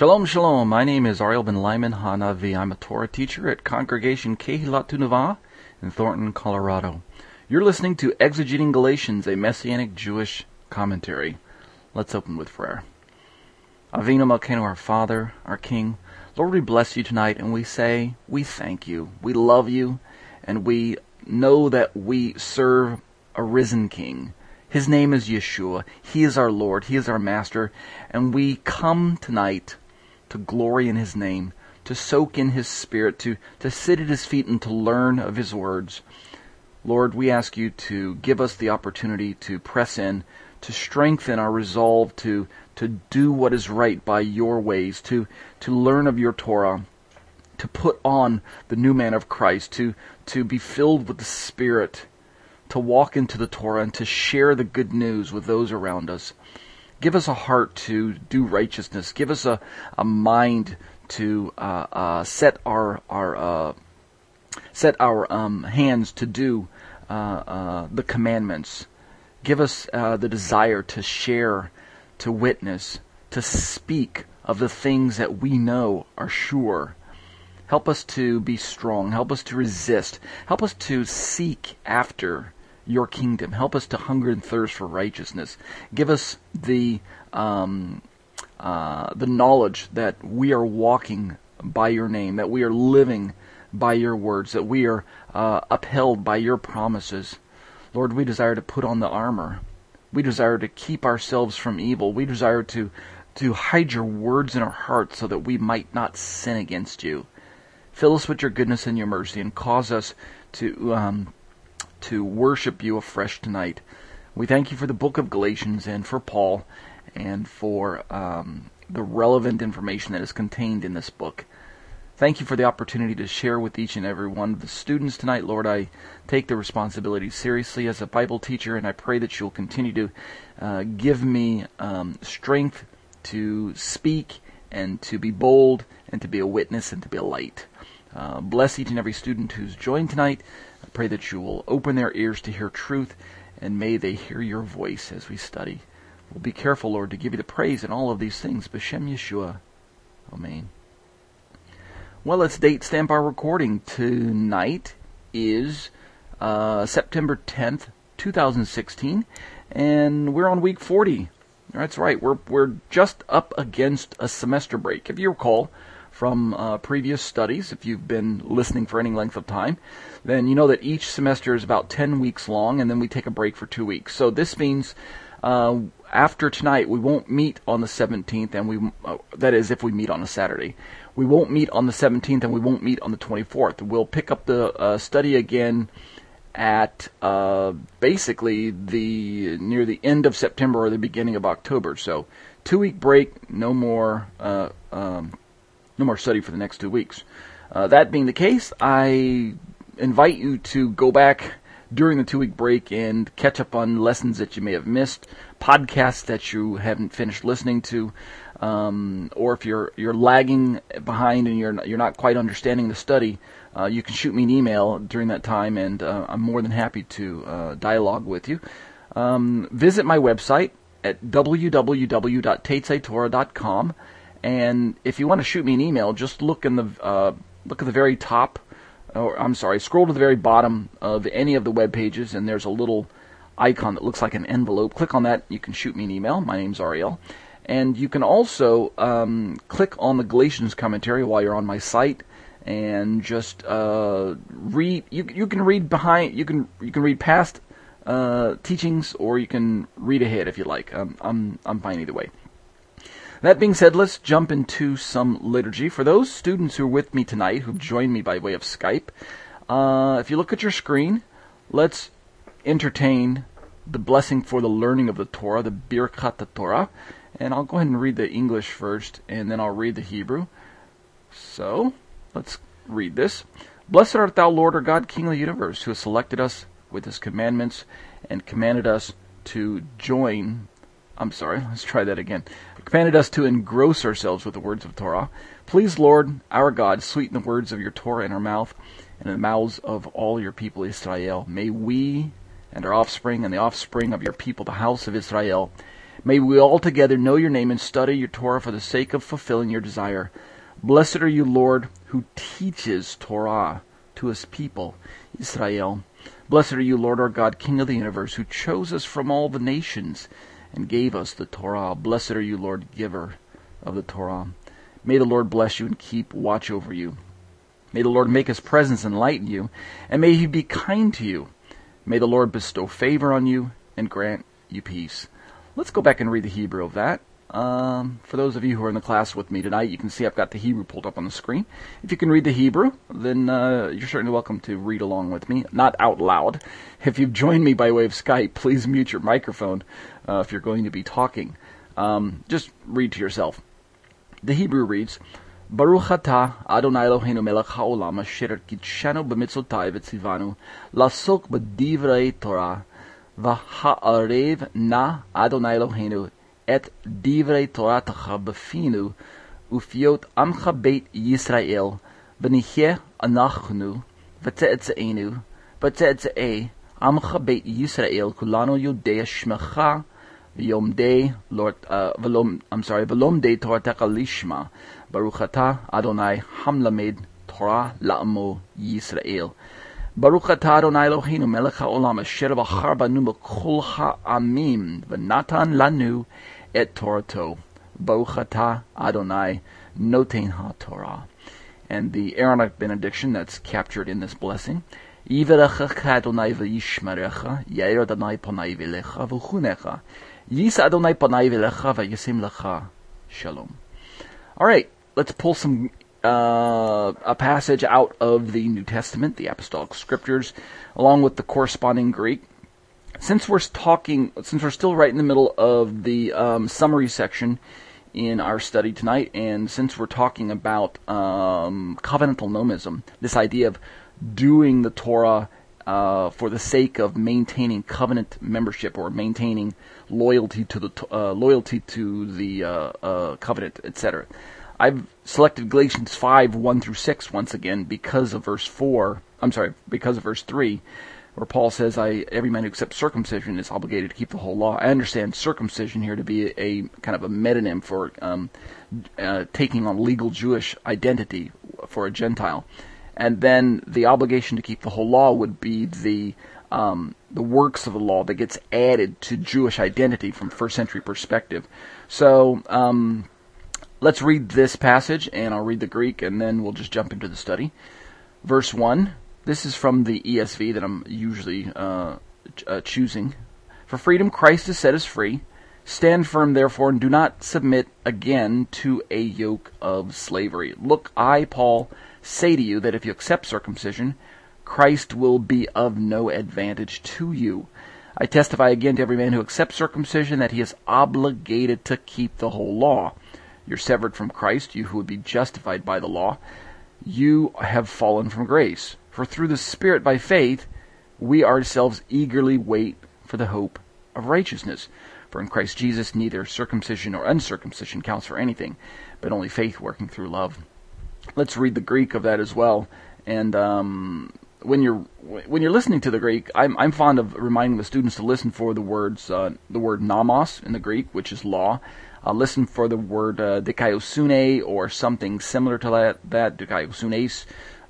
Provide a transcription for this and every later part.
Shalom, shalom. My name is Ariel Ben Lyman Hanavi. I'm a Torah teacher at Congregation Kehilat Tunava in Thornton, Colorado. You're listening to Exegeting Galatians, a Messianic Jewish commentary. Let's open with prayer. Avinu Malkeinu, our Father, our King, Lord, we bless you tonight and we say, we thank you. We love you and we know that we serve a risen King. His name is Yeshua. He is our Lord. He is our Master. And we come tonight to glory in His name, to soak in His Spirit, to, to sit at His feet and to learn of His words. Lord, we ask you to give us the opportunity to press in, to strengthen our resolve to, to do what is right by your ways, to, to learn of your Torah, to put on the new man of Christ, to, to be filled with the Spirit, to walk into the Torah and to share the good news with those around us. Give us a heart to do righteousness. Give us a, a mind to uh, uh, set our our uh, set our um, hands to do uh, uh, the commandments. Give us uh, the desire to share, to witness, to speak of the things that we know are sure. Help us to be strong. Help us to resist. Help us to seek after your kingdom. Help us to hunger and thirst for righteousness. Give us the um, uh, the knowledge that we are walking by your name, that we are living by your words, that we are uh, upheld by your promises. Lord, we desire to put on the armor. We desire to keep ourselves from evil. We desire to to hide your words in our hearts so that we might not sin against you. Fill us with your goodness and your mercy, and cause us to um, to worship you afresh tonight. We thank you for the book of Galatians and for Paul and for um, the relevant information that is contained in this book. Thank you for the opportunity to share with each and every one of the students tonight. Lord, I take the responsibility seriously as a Bible teacher, and I pray that you'll continue to uh, give me um, strength to speak and to be bold and to be a witness and to be a light. Uh, bless each and every student who's joined tonight. Pray that you will open their ears to hear truth, and may they hear your voice as we study. We'll be careful, Lord, to give you the praise in all of these things. B'Shem Yeshua. Amen. Well, let's date stamp our recording. Tonight is uh, September 10th, 2016, and we're on week 40. That's right, we're, we're just up against a semester break. If you recall, from uh, previous studies, if you've been listening for any length of time, then you know that each semester is about 10 weeks long, and then we take a break for two weeks. So this means uh, after tonight, we won't meet on the 17th, and we uh, that is if we meet on a Saturday. We won't meet on the 17th, and we won't meet on the 24th. We'll pick up the uh, study again at uh, basically the near the end of September or the beginning of October. So two week break, no more uh, um, no more study for the next two weeks. Uh, that being the case, I invite you to go back during the two week break and catch up on lessons that you may have missed, podcasts that you haven't finished listening to, um, or if you're you're lagging behind and you're you're not quite understanding the study, uh, you can shoot me an email during that time, and uh, I'm more than happy to uh, dialogue with you. Um, visit my website at www.tasteoftorah.com, and if you want to shoot me an email, just look in the uh, look at the very top or I'm sorry, scroll to the very bottom of any of the web pages, and there's a little icon that looks like an envelope. Click on that. You can shoot me an email. My name's Ariel. And you can also um, click on the Galatians commentary while you're on my site and just uh, read. You, you can read behind. You can you can read past uh, teachings, or you can read ahead if you like. Um, I'm I'm fine either way. That being said, let's jump into some liturgy. For those students who are with me tonight, who've joined me by way of Skype, uh, if you look at your screen, let's entertain the blessing for the learning of the Torah, the Birkat Torah. And I'll go ahead and read the English first, and then I'll read the Hebrew. So, let's read this. Blessed art thou, Lord our God, King of the universe, who has selected us with his commandments and commanded us to join. I'm sorry, let's try that again. Commanded us to engross ourselves with the words of Torah. Please, Lord, our God, sweeten the words of your Torah in our mouth and in the mouths of all your people Israel. May we and our offspring and the offspring of your people, the house of Israel, may we all together know your name and study your Torah for the sake of fulfilling your desire. Blessed are you, Lord, who teaches Torah to his people, Israel. Blessed are you, Lord our God, King of the universe, who chose us from all the nations and gave us the Torah. Blessed are you, Lord, giver of the Torah. May the Lord bless you and keep watch over you. May the Lord make his presence enlighten you, and may he be kind to you. May the Lord bestow favor on you and grant you peace. Let's go back and read the Hebrew of that. Um, for those of you who are in the class with me tonight, you can see I've got the Hebrew pulled up on the screen. If you can read the Hebrew, then uh, you're certainly welcome to read along with me, not out loud. If you've joined me by way of Skype, please mute your microphone uh, if you're going to be talking. Um, just read to yourself. The Hebrew reads, Baruch atah Adonai Eloheinu melech haolam asher kitshanu b'mitzvotai v'tzivanu lasok b'divrei Torah v'ha'arev na Adonai Eloheinu et divrei Toratacha b'finu ufiot amcha beit Yisrael v'nicheh anachnu v'te'etze'enu v'te'etze'e amcha beit Yisrael kulanu yodei shmecha v'yomdei Lord uh, v'lom I'm sorry v'lomdei Toratecha lishma Baruch atah Adonai hamlamed Torah la'amo Yisrael Baruch atah Adonai Eloheinu melech haolam asher v'achar banu b'kol ha'amim v'natan lanu et Torato. Baruch atah Adonai noten ha-Torah. And the Aaronic benediction that's captured in this blessing. Yiverecha Adonai v'yishmerecha, yair Adonai panai v'lecha v'chunecha, yis Adonai panai v'lecha v'yisim lecha shalom. All right, let's pull some uh, a passage out of the New Testament, the Apostolic Scriptures, along with the corresponding Greek. Since we're talking, since we're still right in the middle of the um, summary section in our study tonight, and since we're talking about um, covenantal nomism, this idea of doing the Torah uh, for the sake of maintaining covenant membership or maintaining loyalty to the uh, loyalty to the uh, uh covenant, etc. I've selected Galatians 5, 1 through 6 once again because of verse 4. I'm sorry, because of verse 3, where Paul says, I, every man who accepts circumcision is obligated to keep the whole law. I understand circumcision here to be a, a kind of a metonym for um, uh, taking on legal Jewish identity for a Gentile. And then the obligation to keep the whole law would be the um, the works of the law that gets added to Jewish identity from first century perspective. So um, Let's read this passage, and I'll read the Greek, and then we'll just jump into the study. Verse 1. This is from the ESV that I'm usually uh, uh, choosing. For freedom, Christ has set us free. Stand firm, therefore, and do not submit again to a yoke of slavery. Look, I, Paul, say to you that if you accept circumcision, Christ will be of no advantage to you. I testify again to every man who accepts circumcision that he is obligated to keep the whole law. You're severed from Christ, you who would be justified by the law. You have fallen from grace. For through the Spirit by faith, we ourselves eagerly wait for the hope of righteousness. For in Christ Jesus, neither circumcision nor uncircumcision counts for anything, but only faith working through love. Let's read the Greek of that as well. And um, when you're when you're listening to the Greek, I'm I'm fond of reminding the students to listen for the words uh, the word nomos in the Greek, which is law, uh, listen for the word uh, dikaiosune or something similar to that, that dikaiosune,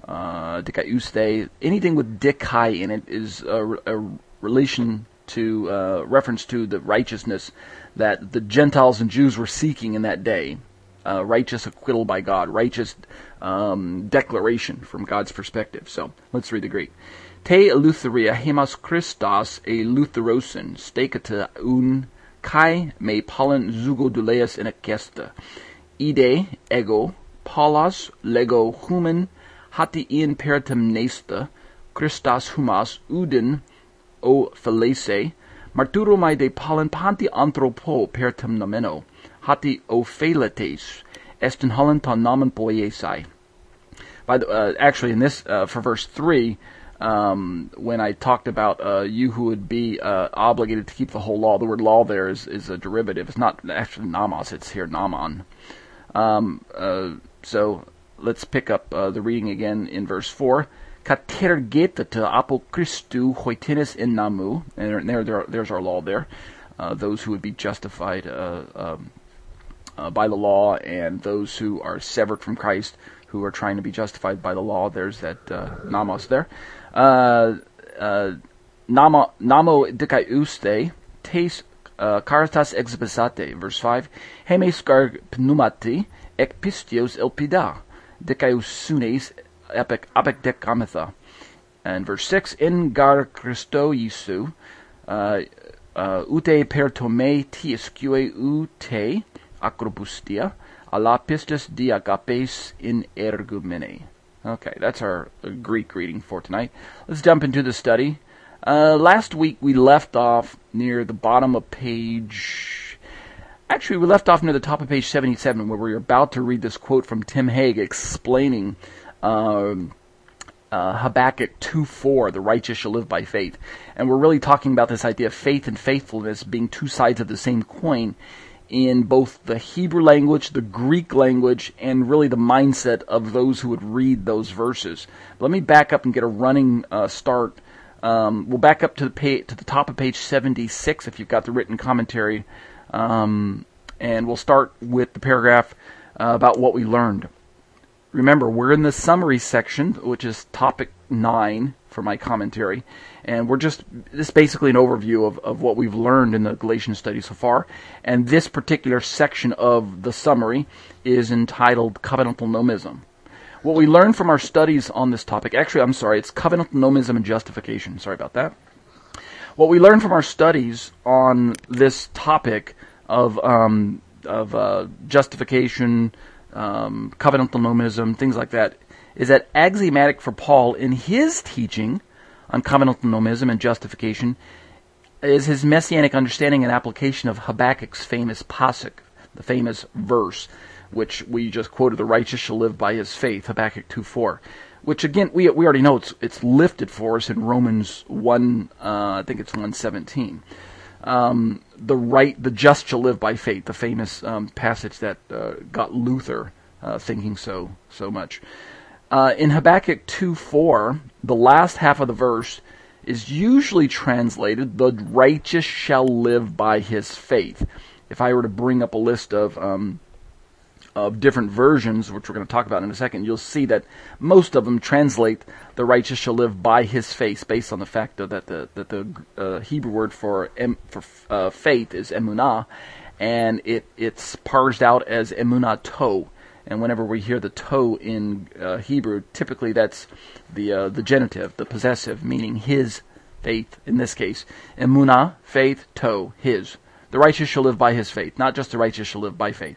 uh, dikaiuste. Anything with dikai in it is a, a relation to uh, reference to the righteousness that the Gentiles and Jews were seeking in that day. Uh, righteous acquittal by God, righteous um, declaration from God's perspective. So let's read the Greek. Te eleutheria hemas Christos eleutherosin stekata un kai me pollen zugoduleas in akesta. Ide ego paulos lego human hati in peritem nesta Christos humas uden o felese marturo mai de pollen panti anthropo peritem nomeno hati o pheletes est in ton nomen poiesai. By the, uh, actually, in this uh, for verse three, um, when I talked about uh, you who would be uh, obligated to keep the whole law, the word law there is, is a derivative. It's not actually namos, it's here naman. Um, uh, so let's pick up uh, the reading again in verse 4. Katergetata apo Christu hoitinis in namu. And there, there, there's our law there. Those who would be justified uh, by the law and those who are severed from Christ who are trying to be justified by the law. There's that uh, namos there. Uh, uh, namo namo dikaiuste tes uh, caritas exhibisate. Verse five. Hemes gar pneumati ek pistios elpida dikaiusunes epic epic dekamitha. And verse six. In gar Christo Jesu. Uh, uh, ute per tome ti escue ute acrobustia alapistus diagapes in ergumene. Okay, that's our Greek reading for tonight. Let's jump into the study. Uh, last week we left off near the bottom of page. Actually, we left off near the top of page 77, where we are about to read this quote from Tim Hegg explaining um, uh, Habakkuk 2:4, "The righteous shall live by faith," and we're really talking about this idea of faith and faithfulness being two sides of the same coin in both the Hebrew language, the Greek language, and really the mindset of those who would read those verses. Let me back up and get a running uh, start. Um, we'll back up to the page, to the top of page 76 if you've got the written commentary, um, and we'll start with the paragraph uh, about what we learned. Remember, we're in the summary section, which is topic nine for my commentary. And we're just, this is basically an overview of, of what we've learned in the Galatian study so far. And this particular section of the summary is entitled Covenantal Nomism. What we learned from our studies on this topic, actually, I'm sorry, it's Covenantal Nomism and Justification. Sorry about that. What we learned from our studies on this topic of, um, of uh, justification, um, covenantal nomism, things like that, is that axiomatic for Paul in his teaching on covenantal nomism and justification is his messianic understanding and application of Habakkuk's famous pasuk, the famous verse, which we just quoted, the righteous shall live by his faith, Habakkuk 2.4, which again, we, we already know it's, it's lifted for us in Romans 1, uh, I think it's 117. Um, the right, the just shall live by faith, the famous um, passage that uh, got Luther uh, thinking so so much. Uh, in Habakkuk 2:4, the last half of the verse is usually translated, "The righteous shall live by his faith." If I were to bring up a list of um, of different versions, which we're going to talk about in a second, you'll see that most of them translate "the righteous shall live by his faith," based on the fact that the that the uh, Hebrew word for em, for uh, faith is emunah, and it it's parsed out as emunah to and whenever we hear the to in uh, Hebrew, typically that's the uh, the genitive, the possessive, meaning his faith. In this case, emunah, faith, to, his. The righteous shall live by his faith, not just the righteous shall live by faith.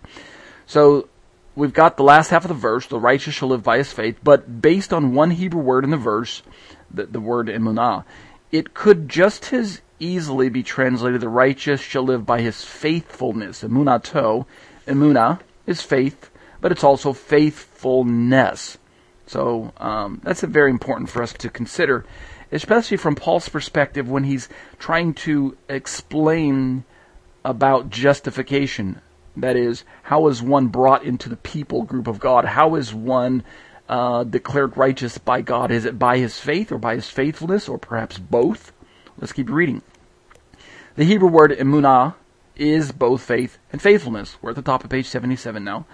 So we've got the last half of the verse, the righteous shall live by his faith, but based on one Hebrew word in the verse, the, the word emunah, it could just as easily be translated, the righteous shall live by his faithfulness. Emunah to, emunah is faith, but it's also faithfulness. So um, that's very important for us to consider, especially from Paul's perspective when he's trying to explain about justification. That is, how is one brought into the people group of God? How is one uh, declared righteous by God? Is it by his faith or by his faithfulness or perhaps both? Let's keep reading. The Hebrew word emunah is both faith and faithfulness. We're at the top of page 77 now.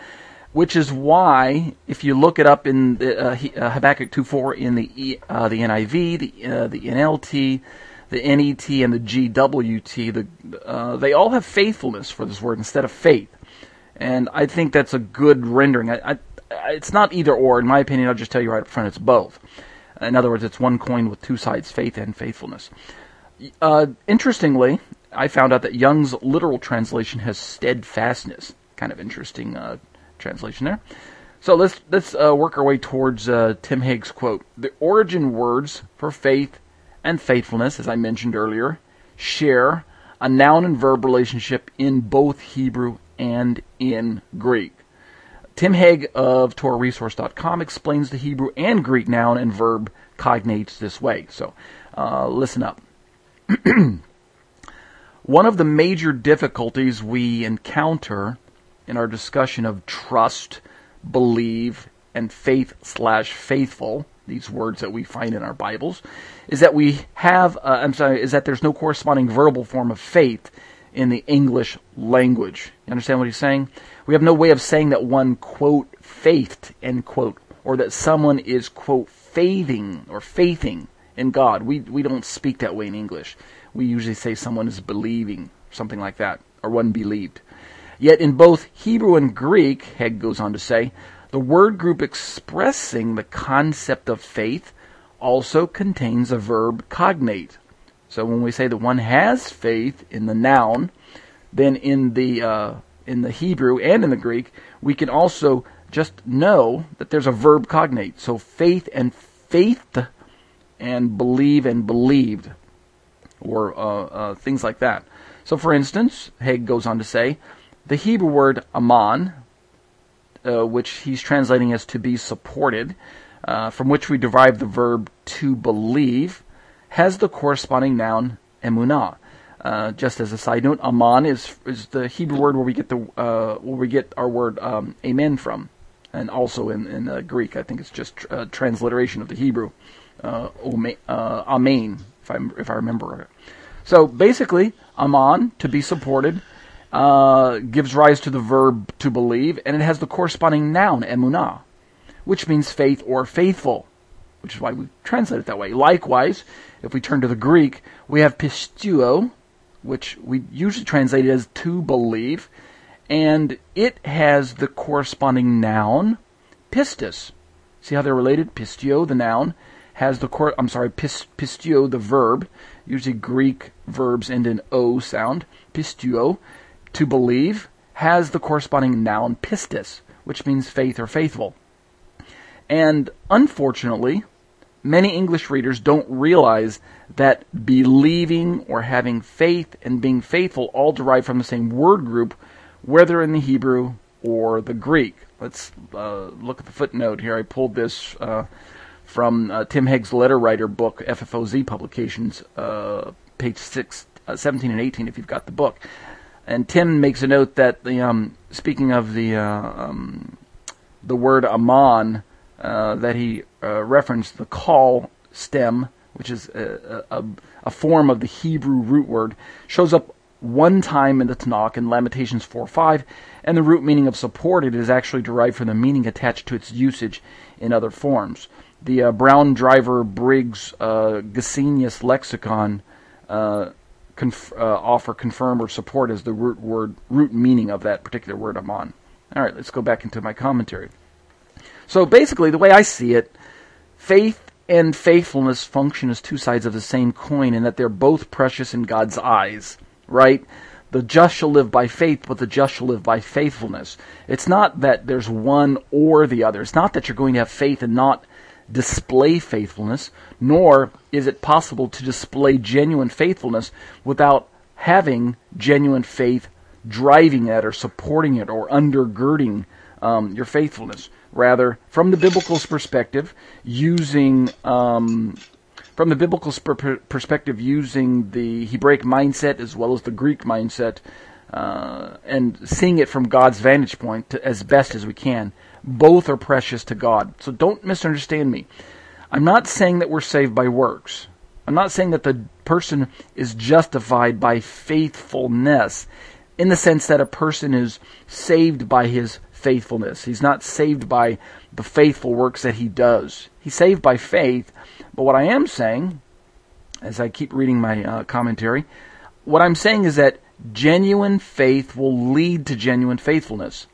which is why, if you look it up in the, uh, uh Habakkuk 2.4 in the uh, the NIV, the uh, the NLT, the NET, and the GWT, the, uh, they all have faithfulness for this word instead of faith, and I think that's a good rendering. I, I, it's not either or, in my opinion. I'll just tell you right up front, it's both. In other words, it's one coin with two sides, faith and faithfulness. Uh, interestingly, I found out that Young's literal translation has steadfastness. Kind of interesting uh, translation there. So let's let's uh, work our way towards uh, Tim Hegg's quote. The origin words for faith and faithfulness, as I mentioned earlier, share a noun and verb relationship in both Hebrew and in Greek. Tim Hegg of TorahResource.com explains the Hebrew and Greek noun and verb cognates this way. So uh, listen up. One of the major difficulties we encounter in our discussion of trust, believe, and faith slash faithful, these words that we find in our Bibles, is that we have, uh, I'm sorry, is that there's no corresponding verbal form of faith in the English language. You understand what he's saying? We have no way of saying that one, quote, faithed, end quote, or that someone is, quote, faithing or faithing in God. We, we don't speak that way in English. We usually say someone is believing, something like that, or one believed. Yet in both Hebrew and Greek, Hegg goes on to say, the word group expressing the concept of faith also contains a verb cognate. So when we say that one has faith in the noun, then in the uh, in the Hebrew and in the Greek, we can also just know that there's a verb cognate. So faith and faith and believe and believed, or uh, uh, things like that. So, for instance, Hegg goes on to say, the Hebrew word aman, uh, which he's translating as to be supported, uh, from which we derive the verb to believe, has the corresponding noun emunah. Uh, just as a side note, aman is is the Hebrew word where we get the uh, where we get our word um, amen from, and also in in uh, Greek, I think it's just a transliteration of the Hebrew uh, amen, if I if I remember. It. So basically, aman to be supported uh, gives rise to the verb to believe, and it has the corresponding noun, emunah, which means faith or faithful, which is why we translate it that way. Likewise, if we turn to the Greek, we have pisteuo, which we usually translate as to believe, and it has the corresponding noun, pistis. See how they're related? Pisteuo, the noun, has the cor- I'm sorry, pisteuo, the verb. Usually Greek verbs end in o sound. Pisteuo to believe has the corresponding noun pistis, which means faith or faithful. And unfortunately, many English readers don't realize that believing or having faith and being faithful all derive from the same word group, whether in the Hebrew or the Greek. Let's uh, look at the footnote here. I pulled this uh, from uh, Tim Hegg's letter writer book, FFOZ Publications, uh, page six, uh, 17 and 18, if you've got the book. And Tim makes a note that the um, speaking of the uh, um, the word aman uh, that he uh, referenced, the Qal stem, which is a, a, a, form of the Hebrew root word, shows up one time in the Tanakh in Lamentations 4:5, and the root meaning of supported is actually derived from the meaning attached to its usage in other forms. The uh, Brown Driver Briggs uh, Gesenius lexicon uh, conf- uh, offer confirm or support as the root word root meaning of that particular word I'm on. All right, let's go back into my commentary. So basically, the way I see it, faith and faithfulness function as two sides of the same coin in that they're both precious in God's eyes, right? The just shall live by faith, but the just shall live by faithfulness. It's not that there's one or the other. It's not that you're going to have faith and not display faithfulness, nor is it possible to display genuine faithfulness without having genuine faith driving it or supporting it or undergirding um, your faithfulness. Rather, from the biblical perspective, using um, from the biblical perspective, using the Hebraic mindset as well as the Greek mindset, uh, and seeing it from God's vantage point to, as best as we can. Both are precious to God. So don't misunderstand me. I'm not saying that we're saved by works. I'm not saying that the person is justified by faithfulness in the sense that a person is saved by his faithfulness. He's not saved by the faithful works that he does. He's saved by faith. But what I am saying, as I keep reading my uh, commentary, what I'm saying is that genuine faith will lead to genuine faithfulness.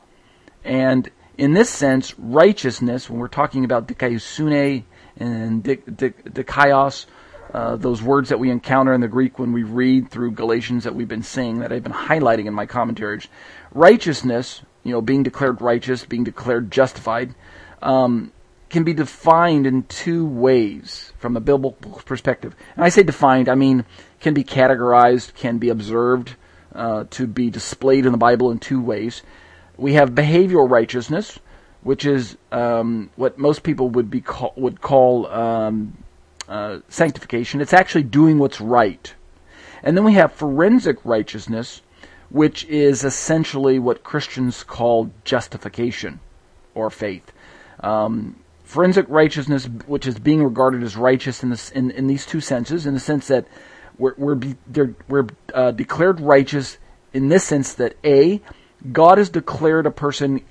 And in this sense, righteousness, when we're talking about dikaiosune and dikaios, uh, those words that we encounter in the Greek when we read through Galatians that we've been seeing, that I've been highlighting in my commentaries. Righteousness, you know, being declared righteous, being declared justified, um, can be defined in two ways from a biblical perspective. And I say defined, I mean can be categorized, can be observed, uh, to be displayed in the Bible in two ways. We have behavioral righteousness, which is um, what most people would be call, would call um, uh, sanctification. It's actually doing what's right. And then we have forensic righteousness, which is essentially what Christians call justification or faith. Um, forensic righteousness, which is being regarded as righteous in, this, in, in these two senses, in the sense that we're, we're, be, we're uh, declared righteous in this sense that A, God has declared a person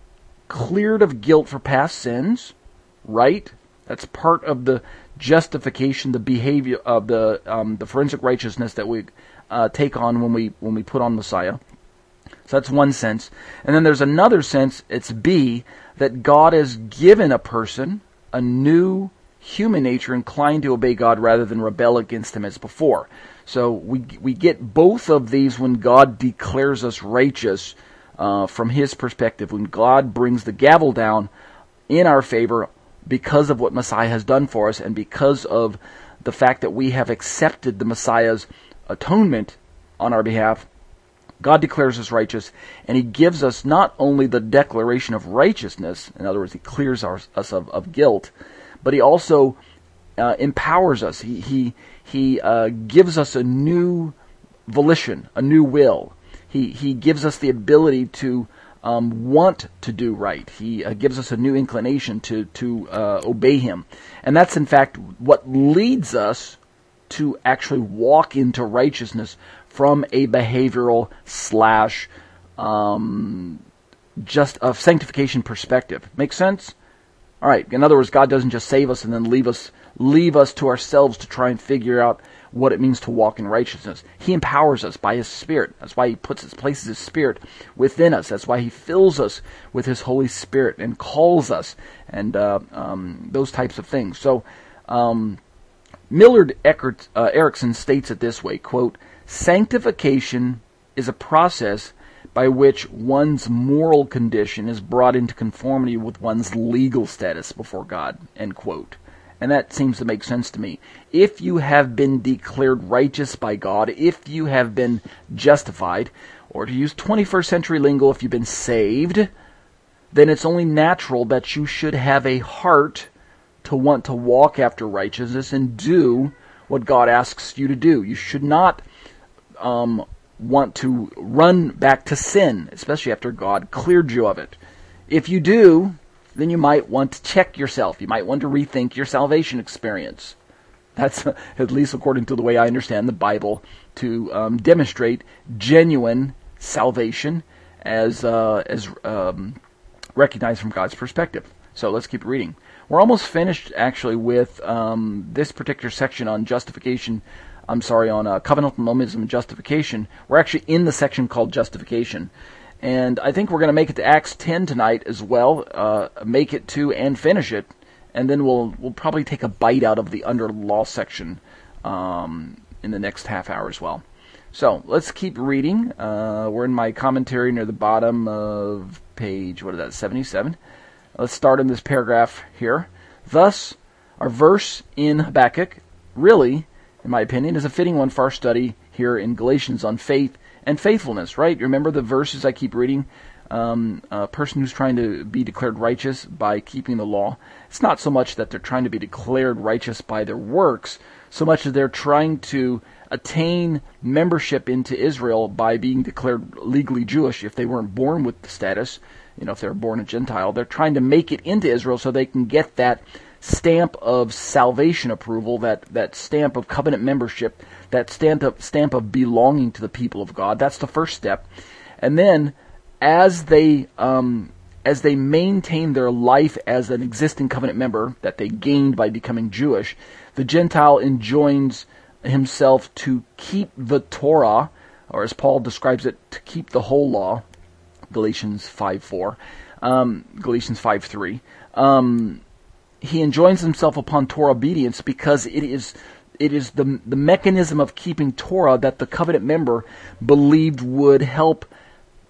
cleared of guilt for past sins, right? That's part of the justification, the behavior of the um, the forensic righteousness that we uh, take on when we when we put on Messiah. So that's one sense, and then there's another sense. It's B that God has given a person a new human nature inclined to obey God rather than rebel against Him as before. So we we get both of these when God declares us righteous uh, from His perspective. When God brings the gavel down in our favor because of what Messiah has done for us and because of the fact that we have accepted the Messiah's atonement on our behalf, God declares us righteous, and He gives us not only the declaration of righteousness, in other words, He clears our, us of, of, guilt, but He also uh, empowers us. He He He uh, gives us a new volition, a new will. He He gives us the ability to um, want to do right. He uh, gives us a new inclination to to uh, obey Him, and that's in fact what leads us to actually walk into righteousness from a behavioral slash um, just a sanctification perspective. Make sense? All right. In other words, God doesn't just save us and then leave us leave us to ourselves to try and figure out what it means to walk in righteousness. He empowers us by His Spirit. That's why He puts His places His Spirit within us. That's why He fills us with His Holy Spirit and calls us and uh, um, those types of things. So, um, Millard Eckert, uh, Erickson states it this way: "Quote: Sanctification is a process." By which one's moral condition is brought into conformity with one's legal status before God. End quote. And that seems to make sense to me. If you have been declared righteous by God, if you have been justified, or to use 21st century lingo, if you've been saved, then it's only natural that you should have a heart to want to walk after righteousness and do what God asks you to do. You should not um, want to run back to sin, especially after God cleared you of it. If you do, then you might want to check yourself. You might want to rethink your salvation experience. That's at least according to the way I understand the Bible to um, demonstrate genuine salvation as uh, as um, recognized from God's perspective. So let's keep reading. We're almost finished actually with um, this particular section on justification. I'm sorry, on uh, covenantal nomism and justification. We're actually in the section called justification. And I think we're going to make it to Acts 10 tonight as well. Uh, make it to and finish it, and then we'll we'll probably take a bite out of the under law section um, in the next half hour as well. So let's keep reading. Uh, we're in my commentary near the bottom of page what is that 77. Let's start in this paragraph here. Thus, our verse in Habakkuk really, in my opinion, is a fitting one for our study here in Galatians on faith and faithfulness, right? Remember the verses I keep reading? Um, a person who's trying to be declared righteous by keeping the law. It's not so much that they're trying to be declared righteous by their works, so much as they're trying to attain membership into Israel by being declared legally Jewish if they weren't born with the status. You know, if they're born a Gentile, they're trying to make it into Israel so they can get that stamp of salvation approval, that, that stamp of covenant membership, that stamp of, stamp of belonging to the people of God. That's the first step. And then, as they um, as they maintain their life as an existing covenant member that they gained by becoming Jewish, the Gentile enjoins himself to keep the Torah, or as Paul describes it, to keep the whole law. Galatians 5 4. Um, Galatians 5 3. Um, he enjoins himself upon Torah obedience because it is it is the the mechanism of keeping Torah that the covenant member believed would help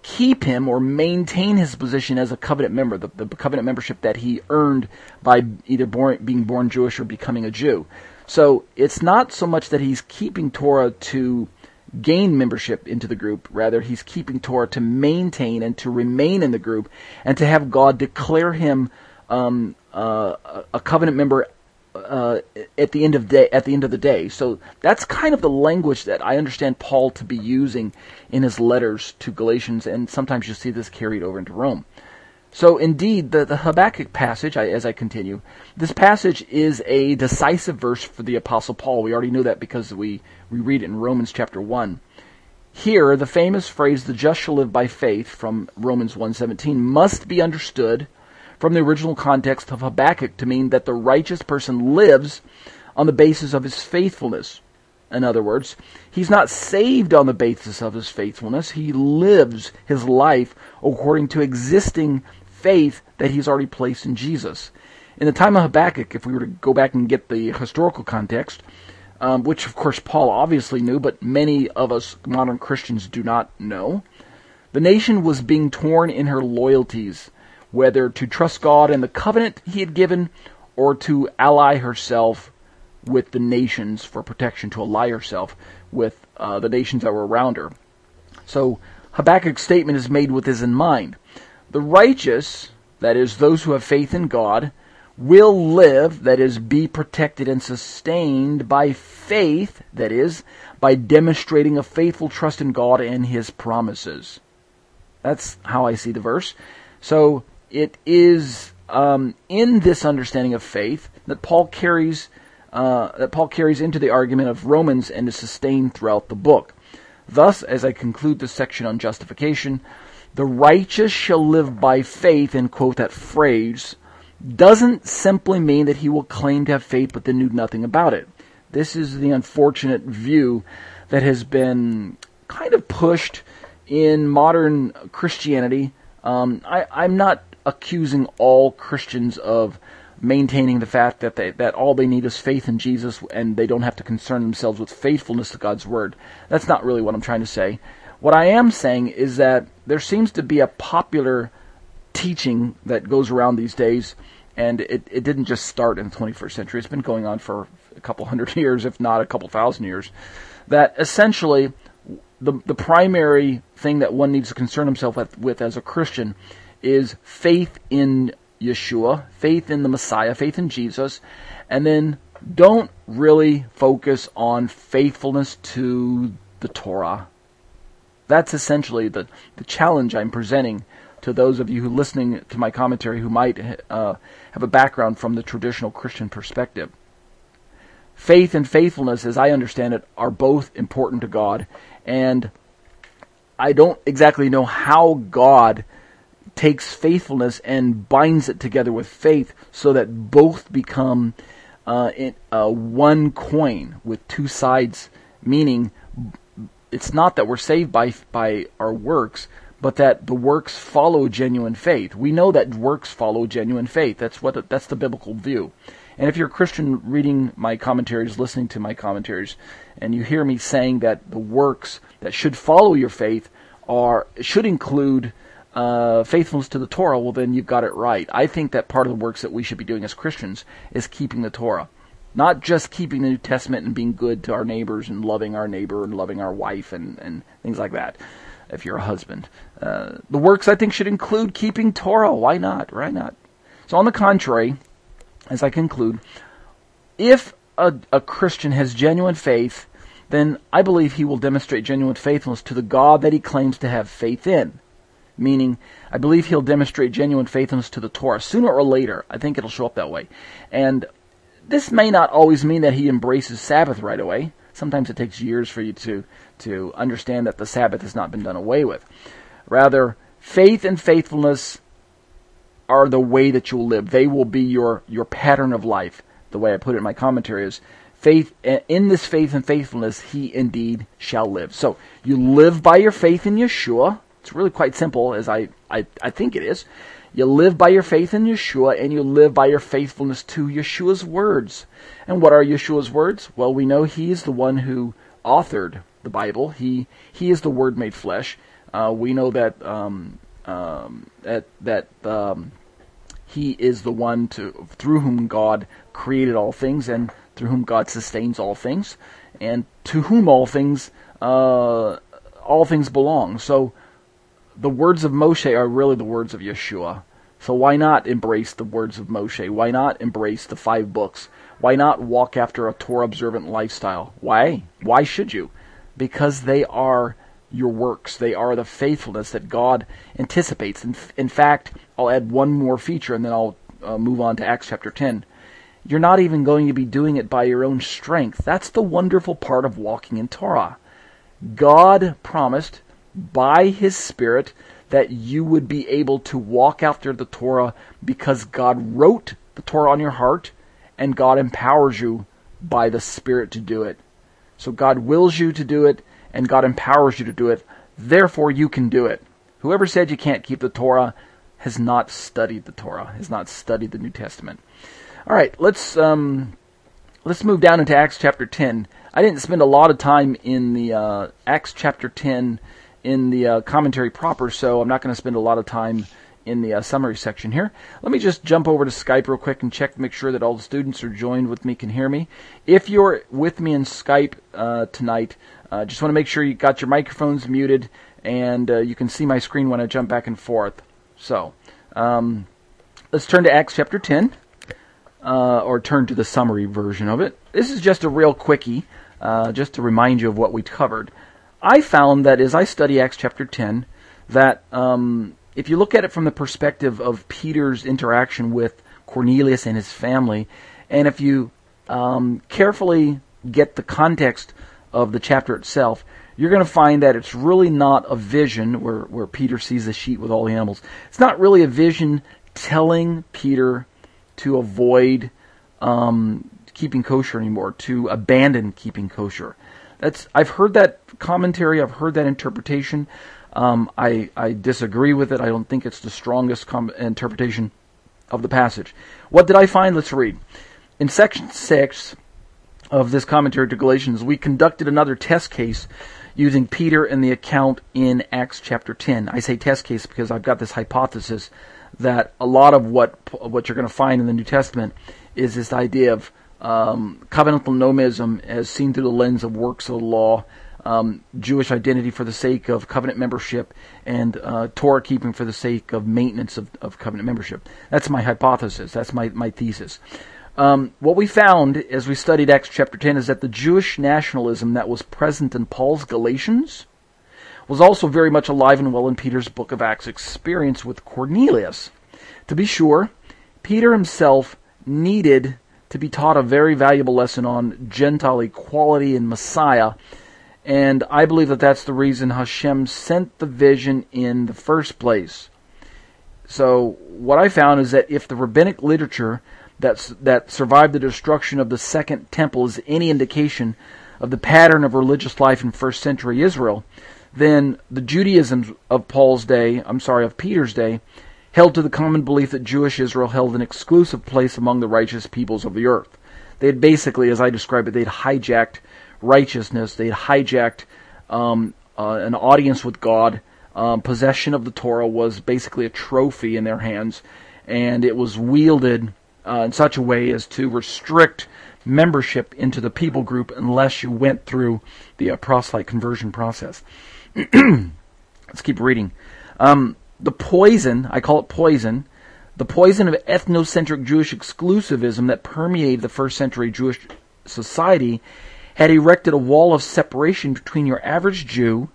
keep him or maintain his position as a covenant member, the, the covenant membership that he earned by either born, being born Jewish or becoming a Jew. So it's not so much that he's keeping Torah to gain membership into the group. Rather, he's keeping Torah to maintain and to remain in the group and to have God declare him um, uh, a covenant member uh, at the end of day at the end of the day. So that's kind of the language that I understand Paul to be using in his letters to Galatians, and sometimes you see this carried over into Rome. So indeed, the, the Habakkuk passage, I, as I continue, this passage is a decisive verse for the Apostle Paul. We already know that because we, we read it in Romans chapter 1. Here, the famous phrase, the just shall live by faith, from Romans 1.17, must be understood from the original context of Habakkuk to mean that the righteous person lives on the basis of his faithfulness. In other words, he's not saved on the basis of his faithfulness. He lives his life according to existing faith that he's already placed in Jesus. In the time of Habakkuk, if we were to go back and get the historical context, um, which of course Paul obviously knew, but many of us modern Christians do not know, the nation was being torn in her loyalties whether to trust God and the covenant he had given or to ally herself with the nations for protection, to ally herself with uh, the nations that were around her. So Habakkuk's statement is made with this in mind. The righteous, that is, those who have faith in God, will live, that is, be protected and sustained by faith, that is, by demonstrating a faithful trust in God and His promises. That's how I see the verse. So it is um, in this understanding of faith that Paul carries uh, that Paul carries into the argument of Romans and is sustained throughout the book. Thus, as I conclude this section on justification, the righteous shall live by faith, and quote that phrase, doesn't simply mean that he will claim to have faith but then do nothing about it. This is the unfortunate view that has been kind of pushed in modern Christianity. Um, I, I'm not accusing all Christians of maintaining the fact that they, that all they need is faith in Jesus and they don't have to concern themselves with faithfulness to God's word. That's not really what I'm trying to say. What I am saying is that there seems to be a popular teaching that goes around these days, and it, it didn't just start in the 21st century. It's been going on for a couple hundred years, if not a couple thousand years. That essentially the the primary thing that one needs to concern himself with, with as a Christian is faith in Yeshua, faith in the Messiah, faith in Jesus, and then don't really focus on faithfulness to the Torah. That's essentially the, the challenge I'm presenting to those of you who are listening to my commentary who might uh, have a background from the traditional Christian perspective. Faith and faithfulness, as I understand it, are both important to God, and I don't exactly know how God takes faithfulness and binds it together with faith so that both become uh, in, uh, one coin with two sides, meaning it's not that we're saved by, by our works, but that the works follow genuine faith. We know that works follow genuine faith. That's what the, that's the biblical view. And if you're a Christian reading my commentaries, listening to my commentaries, and you hear me saying that the works that should follow your faith are should include uh, faithfulness to the Torah, well, then you've got it right. I think that part of the works that we should be doing as Christians is keeping the Torah. Not just keeping the New Testament and being good to our neighbors and loving our neighbor and loving our wife and, and things like that, if you're a husband. Uh, the works, I think, should include keeping Torah. Why not? Why not? So, on the contrary, as I conclude, if a, a Christian has genuine faith, then I believe he will demonstrate genuine faithfulness to the God that he claims to have faith in meaning I believe he'll demonstrate genuine faithfulness to the Torah sooner or later. I think it'll show up that way. And this may not always mean that he embraces Sabbath right away. Sometimes it takes years for you to, to understand that the Sabbath has not been done away with. Rather, faith and faithfulness are the way that you'll live. They will be your, your pattern of life. The way I put it in my commentary is faith in this faith and faithfulness he indeed shall live. So you live by your faith in Yeshua. It's really quite simple as I, I, I think it is. You live by your faith in Yeshua and you live by your faithfulness to Yeshua's words. And what are Yeshua's words? Well, we know he is the one who authored the Bible. He he is the Word made flesh. Uh, we know that um, um, that that um, he is the one to through whom God created all things and through whom God sustains all things, and to whom all things uh, all things belong. So the words of Moshe are really the words of Yeshua. So why not embrace the words of Moshe? Why not embrace the five books? Why not walk after a Torah observant lifestyle? Why? Why should you? Because they are your works. They are the faithfulness that God anticipates. In, in fact, I'll add one more feature and then I'll uh, move on to Acts chapter 10. You're not even going to be doing it by your own strength. That's the wonderful part of walking in Torah. God promised by His Spirit that you would be able to walk after the Torah because God wrote the Torah on your heart and God empowers you by the Spirit to do it. So God wills you to do it and God empowers you to do it. Therefore, you can do it. Whoever said you can't keep the Torah has not studied the Torah, has not studied the New Testament. All right, let's um, let's move down into Acts chapter 10. I didn't spend a lot of time in the uh, Acts chapter 10 in the uh, commentary proper, so I'm not going to spend a lot of time in the uh, summary section here. Let me just jump over to Skype real quick and check to make sure that all the students are joined with me, can hear me. If you're with me in Skype uh, tonight, uh, just want to make sure you got your microphones muted and uh, you can see my screen when I jump back and forth. So, um, let's turn to Acts chapter 10, uh, or turn to the summary version of it. This is just a real quickie, uh, just to remind you of what we covered. I found that as I study Acts chapter 10, that um, if you look at it from the perspective of Peter's interaction with Cornelius and his family, and if you um, carefully get the context of the chapter itself, you're going to find that it's really not a vision where, where Peter sees the sheet with all the animals. It's not really a vision telling Peter to avoid um, keeping kosher anymore, to abandon keeping kosher. That's I've heard that commentary. I've heard that interpretation. Um, I I disagree with it. I don't think it's the strongest com- interpretation of the passage. What did I find? Let's read. In section six of this commentary to Galatians, we conducted another test case using Peter and the account in Acts chapter 10. I say test case because I've got this hypothesis that a lot of what what you're going to find in the New Testament is this idea of um, covenantal nomism as seen through the lens of works of the law, um, Jewish identity for the sake of covenant membership, and uh, Torah keeping for the sake of maintenance of, of covenant membership. That's my hypothesis. That's my, my thesis. Um, what we found as we studied Acts chapter 10 is that the Jewish nationalism that was present in Paul's Galatians was also very much alive and well in Peter's book of Acts experience with Cornelius. To be sure, Peter himself needed to be taught a very valuable lesson on Gentile equality and Messiah. And I believe that that's the reason Hashem sent the vision in the first place. So what I found is that if the rabbinic literature that's, that survived the destruction of the second temple is any indication of the pattern of religious life in first century Israel, then the Judaism of Paul's day, I'm sorry, of Peter's day, held to the common belief that Jewish Israel held an exclusive place among the righteous peoples of the earth. They had basically, as I describe it, they'd hijacked righteousness. They'd hijacked um, uh, an audience with God. Um, possession of the Torah was basically a trophy in their hands, and it was wielded uh, in such a way as to restrict membership into the people group unless you went through the uh, proselyte conversion process. Let's keep reading. Um, the poison, I call it poison, the poison of ethnocentric Jewish exclusivism that permeated the first century Jewish society had erected a wall of separation between your average Jew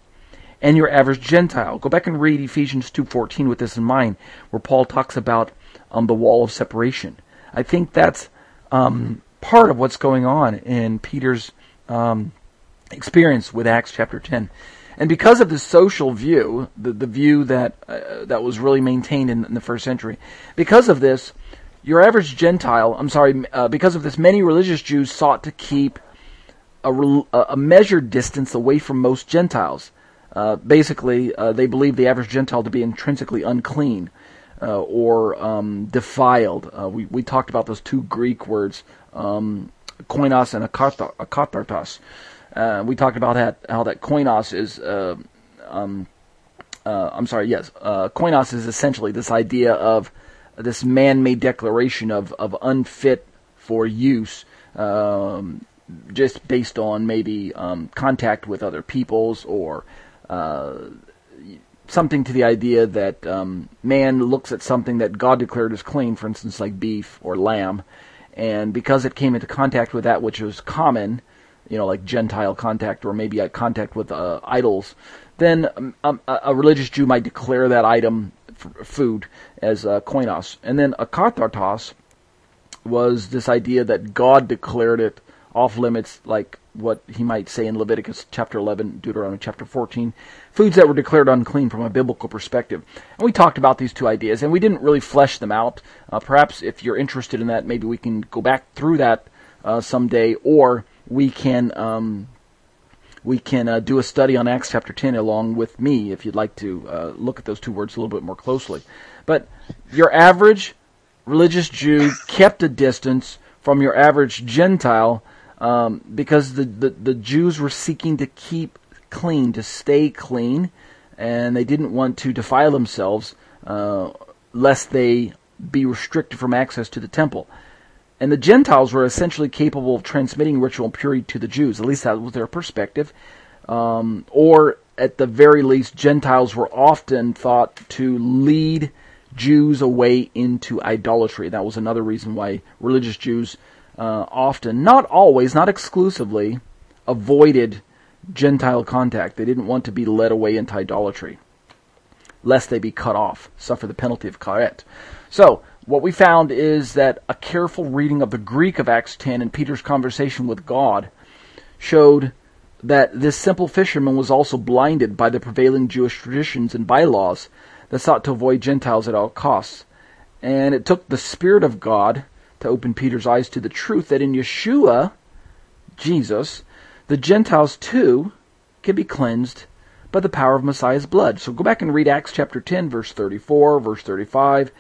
and your average Gentile. Go back and read Ephesians 2:14 with this in mind, where Paul talks about um, the wall of separation. I think that's um, part of what's going on in Peter's um, experience with Acts chapter 10. And because of the social view, the, the view that uh, that was really maintained in, in, the first century, because of this, your average Gentile, I'm sorry, uh, because of this, many religious Jews sought to keep a, a measured distance away from most Gentiles. Uh, basically, uh, they believed the average Gentile to be intrinsically unclean uh, or um, defiled. Uh, we, we talked about those two Greek words, um, koinos and akathartos. Uh, we talked about that, how that koinos is, uh, um, I'm sorry, yes, koinos is essentially this idea of this man-made declaration of, of unfit for use. Um, just based on maybe um, contact with other peoples or uh, something to the idea that um, man looks at something that God declared as clean, for instance, like beef or lamb, and because it came into contact with that which was common, you know, like Gentile contact or maybe a contact with uh, idols, then um, um a religious Jew might declare that item food as uh, koinos. And then akathartos was this idea that God declared it off limits, like what he might say in Leviticus chapter 11, Deuteronomy chapter 14, foods that were declared unclean from a biblical perspective. And we talked about these two ideas, and we didn't really flesh them out. Uh, perhaps if you're interested in that, maybe we can go back through that uh, someday, or we can um, we can uh, do a study on Acts chapter 10 along with me if you'd like to uh, look at those two words a little bit more closely. But your average religious Jew kept a distance from your average Gentile um, because the, the, the Jews were seeking to keep clean, to stay clean, and they didn't want to defile themselves uh, lest they be restricted from access to the temple. And the Gentiles were essentially capable of transmitting ritual purity to the Jews, at least that was their perspective. Um, or at the very least, Gentiles were often thought to lead Jews away into idolatry. That was another reason why religious Jews uh, often, not always, not exclusively, avoided Gentile contact. They didn't want to be led away into idolatry, lest they be cut off, suffer the penalty of karet. So, what we found is that a careful reading of the Greek of Acts 10 and Peter's conversation with God showed that this simple fisherman was also blinded by the prevailing Jewish traditions and bylaws that sought to avoid Gentiles at all costs. And it took the Spirit of God to open Peter's eyes to the truth that in Yeshua, Jesus, the Gentiles too can be cleansed by the power of Messiah's blood. So go back and read Acts chapter 10, verse 34, verse 35,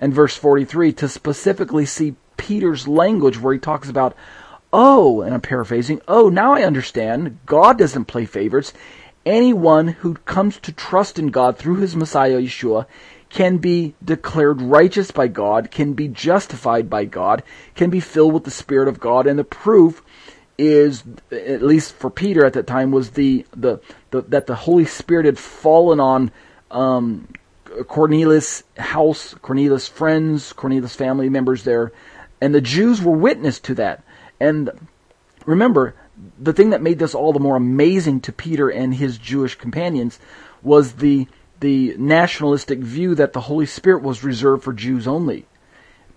and verse 43 to specifically see Peter's language where he talks about, oh, and I'm paraphrasing, oh, now I understand. God doesn't play favorites. Anyone who comes to trust in God through his Messiah Yeshua can be declared righteous by God, can be justified by God, can be filled with the Spirit of God, and the proof is, at least for Peter at that time, was the the, the that the Holy Spirit had fallen on um, Cornelius' house, Cornelius' friends, Cornelius' family members there, and the Jews were witness to that. And remember, the thing that made this all the more amazing to Peter and his Jewish companions was the the nationalistic view that the Holy Spirit was reserved for Jews only,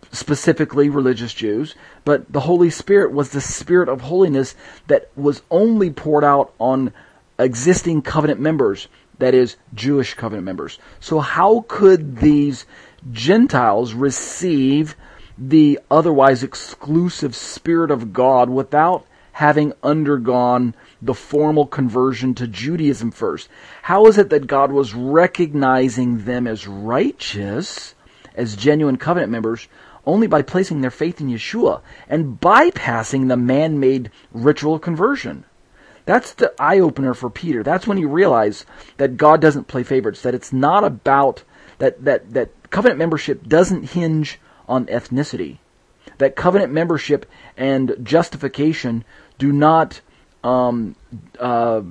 specifically religious Jews, but the Holy Spirit was the Spirit of holiness that was only poured out on existing covenant members, that is, Jewish covenant members. So, how could these Gentiles receive the otherwise exclusive Spirit of God without having undergone the formal conversion to Judaism first. How is it that God was recognizing them as righteous, as genuine covenant members, only by placing their faith in Yeshua and bypassing the man made ritual conversion? That's the eye opener for Peter. That's when he realized that God doesn't play favorites, that it's not about that, that, that covenant membership doesn't hinge on ethnicity. That covenant membership and justification do not um, uh,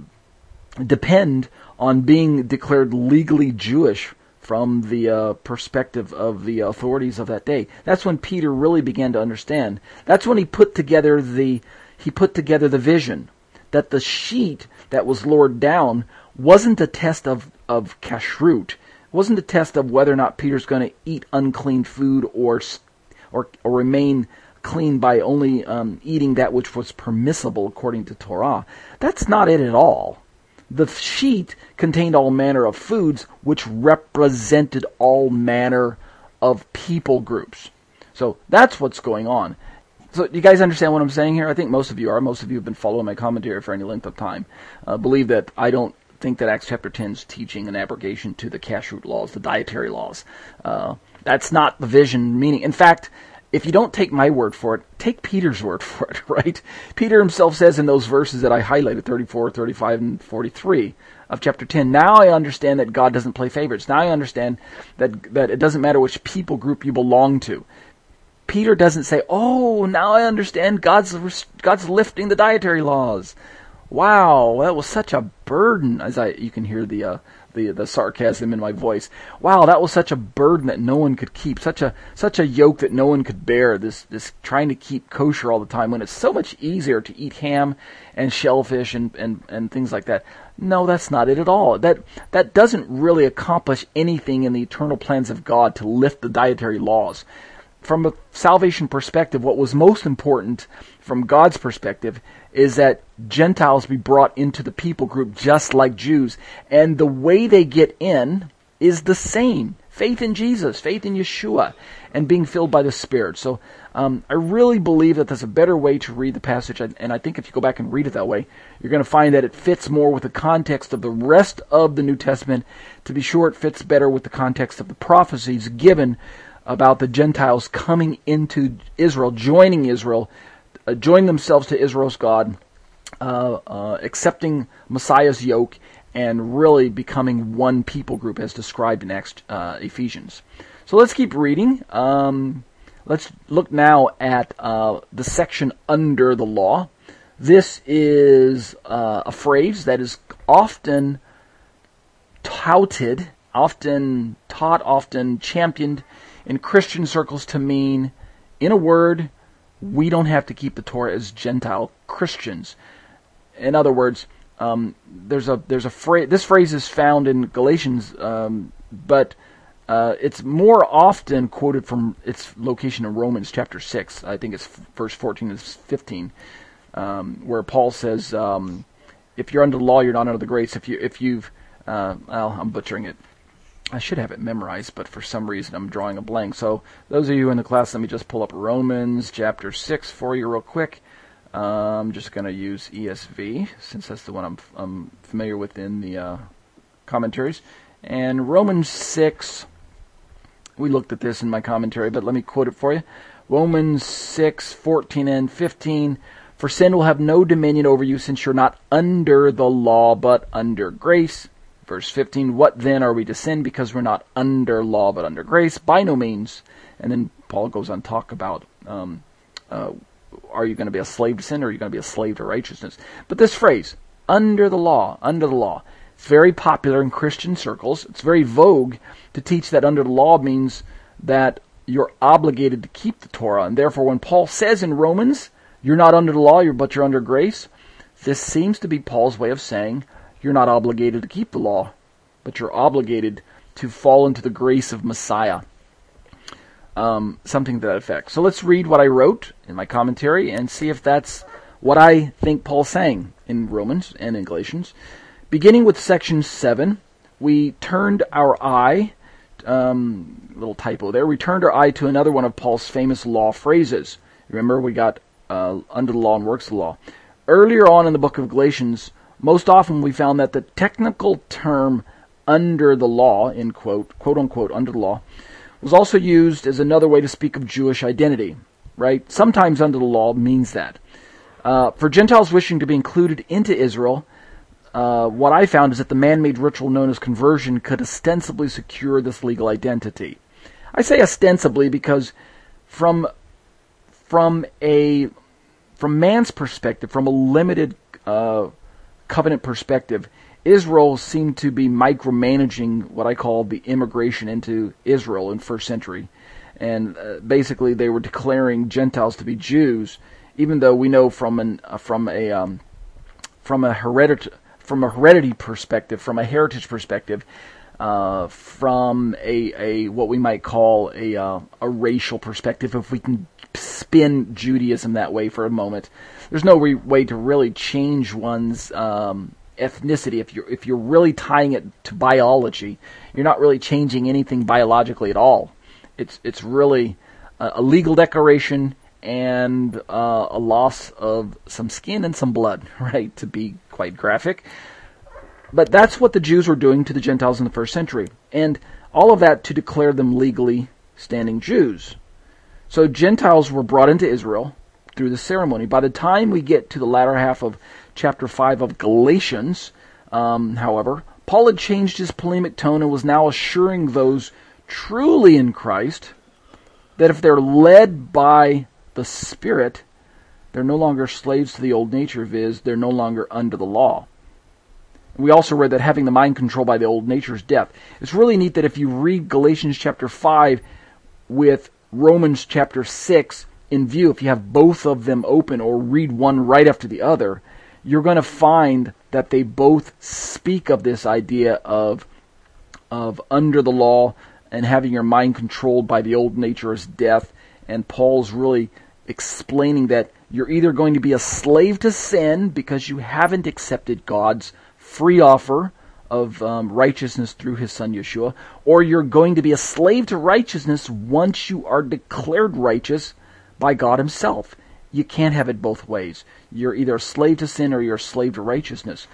depend on being declared legally Jewish from the uh, perspective of the authorities of that day. That's when Peter really began to understand. That's when he put together the he put together the vision that the sheet that was lowered down wasn't a test of of kashrut. Wasn't a test of whether or not Peter's going to eat unclean food or or or remain clean by only um, eating that which was permissible according to Torah. That's not it at all. the sheet contained all manner of foods which represented all manner of people groups. So that's what's going on. So you guys understand what I'm saying here? I think most of you are. Most of you have been following my commentary for any length of time. Uh, believe that I don't think that Acts chapter 10 is teaching an abrogation to the kashrut laws, the dietary laws. Uh, that's not the vision meaning. In fact, if you don't take my word for it, take Peter's word for it, right? Peter himself says in those verses that I highlighted, 34, 35, and 43 of chapter 10, now I understand that God doesn't play favorites. Now I understand that, that it doesn't matter which people group you belong to. Peter doesn't say, "Oh, now I understand God's God's lifting the dietary laws." Wow, that was such a burden. As I, you can hear the uh, the the sarcasm in my voice. Wow, that was such a burden that no one could keep. Such a such a yoke that no one could bear. This this trying to keep kosher all the time when it's so much easier to eat ham and shellfish and and and things like that. No, that's not it at all. That that doesn't really accomplish anything in the eternal plans of God to lift the dietary laws from a salvation perspective, what was most important from God's perspective is that Gentiles be brought into the people group just like Jews. And the way they get in is the same. Faith in Jesus, faith in Yeshua, and being filled by the Spirit. So um, I really believe that there's a better way to read the passage, and I think if you go back and read it that way, you're going to find that it fits more with the context of the rest of the New Testament. To be sure, it fits better with the context of the prophecies given about the Gentiles coming into Israel, joining Israel, uh, joining themselves to Israel's God, uh, uh, accepting Messiah's yoke, and really becoming one people group as described in Acts, uh, Ephesians. So let's keep reading. Um, let's look now at uh, the section under the law. This is uh, a phrase that is often touted, often taught, often championed in Christian circles to mean, in a word, we don't have to keep the Torah as Gentile Christians. In other words, um, there's a there's a phrase. This phrase is found in Galatians, um, but uh, it's more often quoted from its location in Romans chapter six. I think it's verse fourteen and fifteen, um, where Paul says, um, "If you're under the law, you're not under the grace. If you if you've uh, well, I'm butchering it. I should have it memorized, but for some reason I'm drawing a blank. So those of you in the class, let me just pull up Romans chapter 6 for you real quick. Uh, I'm just going to use ESV since that's the one I'm, I'm familiar with in the uh, commentaries. And Romans 6, we looked at this in my commentary, but let me quote it for you. Romans 6, 14 and 15. For sin will have no dominion over you since you're not under the law, but under grace. Verse 15, What then are we to sin because we're not under law but under grace? By no means. And then Paul goes on to talk about um, uh, are you going to be a slave to sin or are you going to be a slave to righteousness? But this phrase, under the law, under the law, it's very popular in Christian circles. It's very vogue to teach that under the law means that you're obligated to keep the Torah. And therefore, when Paul says in Romans, you're not under the law, but you're under grace, this seems to be Paul's way of saying you're not obligated to keep the law, but you're obligated to fall into the grace of Messiah. Um, something to that effect. So let's read what I wrote in my commentary and see if that's what I think Paul's saying in Romans and in Galatians. Beginning with section 7, we turned our eye, um, little typo there, we turned our eye to another one of Paul's famous law phrases. Remember, we got uh, under the law and works of the law. Earlier on in the book of Galatians, most often we found that the technical term under the law, in quote, quote unquote, under the law, was also used as another way to speak of Jewish identity, right? Sometimes under the law means that. Uh, for Gentiles wishing to be included into Israel, uh, what I found is that the man-made ritual known as conversion could ostensibly secure this legal identity. I say ostensibly because from from a from man's perspective, from a limited uh, covenant perspective, Israel seemed to be micromanaging what I call the immigration into Israel in first century. And uh, basically, they were declaring Gentiles to be Jews, even though we know from an uh, from a um, from a heredity from a heredity perspective, from a heritage perspective, uh, from a, a what we might call a uh, a racial perspective, if we can spin Judaism that way for a moment, there's no re- way to really change one's um, ethnicity, if you're if you're really tying it to biology, you're not really changing anything biologically at all. It's it's really a, a legal declaration and uh, a loss of some skin and some blood, right? To be quite graphic. But that's what the Jews were doing to the Gentiles in the first century. And all of that to declare them legally standing Jews. So Gentiles were brought into Israel through the ceremony. By the time we get to the latter half of chapter 5 of Galatians, um, however, Paul had changed his polemic tone and was now assuring those truly in Christ that if they're led by the Spirit, they're no longer slaves to the old nature, viz., they're no longer under the law. We also read that having the mind controlled by the old nature is death. It's really neat that if you read Galatians chapter 5 with Romans chapter 6 in view, if you have both of them open or read one right after the other, you're going to find that they both speak of this idea of, of under the law and having your mind controlled by the old nature as death. And Paul's really explaining that you're either going to be a slave to sin because you haven't accepted God's free offer of um, righteousness through his son Yeshua, or you're going to be a slave to righteousness once you are declared righteous by God himself. You can't have it both ways. You're either a slave to sin or you're a slave to righteousness.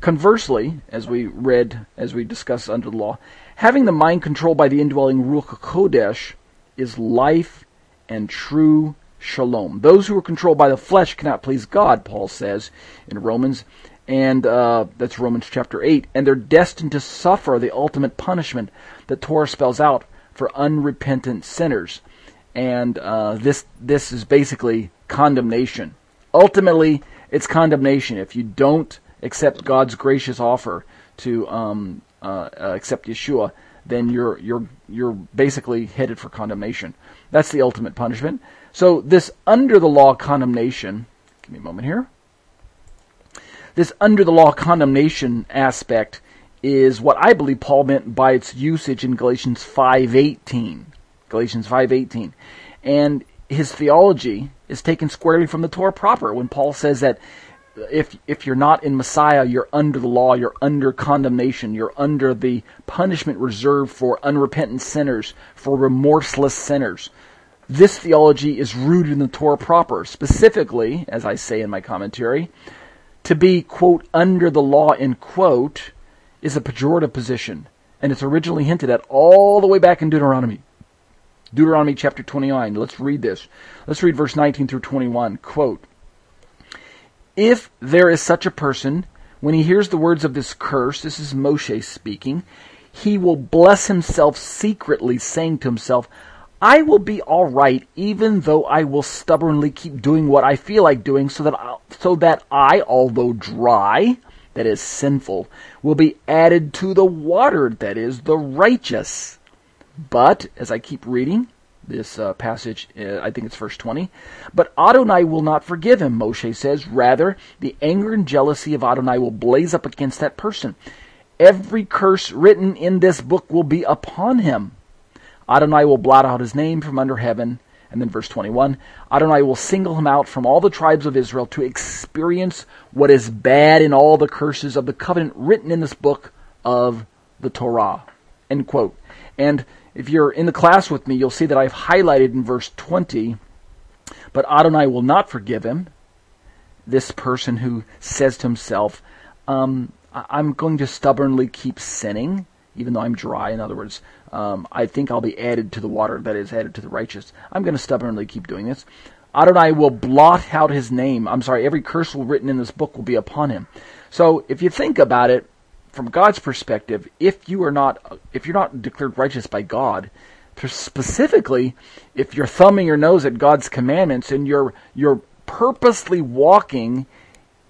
Conversely, as we read, as we discussed under the law, having the mind controlled by the indwelling Ruach Kodesh is life and true shalom. Those who are controlled by the flesh cannot please God, Paul says in Romans and uh, that's Romans chapter 8, and they're destined to suffer the ultimate punishment that Torah spells out for unrepentant sinners. And uh, this this is basically condemnation. Ultimately, it's condemnation if you don't accept God's gracious offer to um, uh, uh accept Yeshua. Then you're you're you're basically headed for condemnation. That's the ultimate punishment. So this under the law condemnation. Give me a moment here this under the law condemnation aspect is what I believe Paul meant by its usage in Galatians 5:18. Galatians 5:18. And his theology is taken squarely from the Torah proper when Paul says that if if you're not in Messiah, you're under the law, you're under condemnation, you're under the punishment reserved for unrepentant sinners, for remorseless sinners. This theology is rooted in the Torah proper, specifically, as I say in my commentary, to be, quote, under the law, end quote, is a pejorative position. And it's originally hinted at all the way back in Deuteronomy. Deuteronomy chapter 29. Let's read this. Let's read verse 19 through 21. Quote, If there is such a person, when he hears the words of this curse, this is Moshe speaking, he will bless himself secretly, saying to himself, I will be all right even though I will stubbornly keep doing what I feel like doing so that I, so that I although dry that is sinful will be added to the water that is the righteous. But as I keep reading this uh, passage, uh, I think it's verse 20, but Adonai will not forgive him, Moshe says. Rather, the anger and jealousy of Adonai will blaze up against that person. Every curse written in this book will be upon him Adonai will blot out his name from under heaven. And then verse 21 Adonai will single him out from all the tribes of Israel to experience what is bad in all the curses of the covenant written in this book of the Torah. End quote. And if you're in the class with me, you'll see that I've highlighted in verse 20, but Adonai will not forgive him. This person who says to himself, um, I'm going to stubbornly keep sinning even though I'm dry. In other words, um, I think I'll be added to the water that is added to the righteous. I'm going to stubbornly keep doing this. Adonai will blot out his name. I'm sorry, every curse written in this book will be upon him. So if you think about it from God's perspective, if you are not if you're not declared righteous by God, specifically if you're thumbing your nose at God's commandments and you're you're purposely walking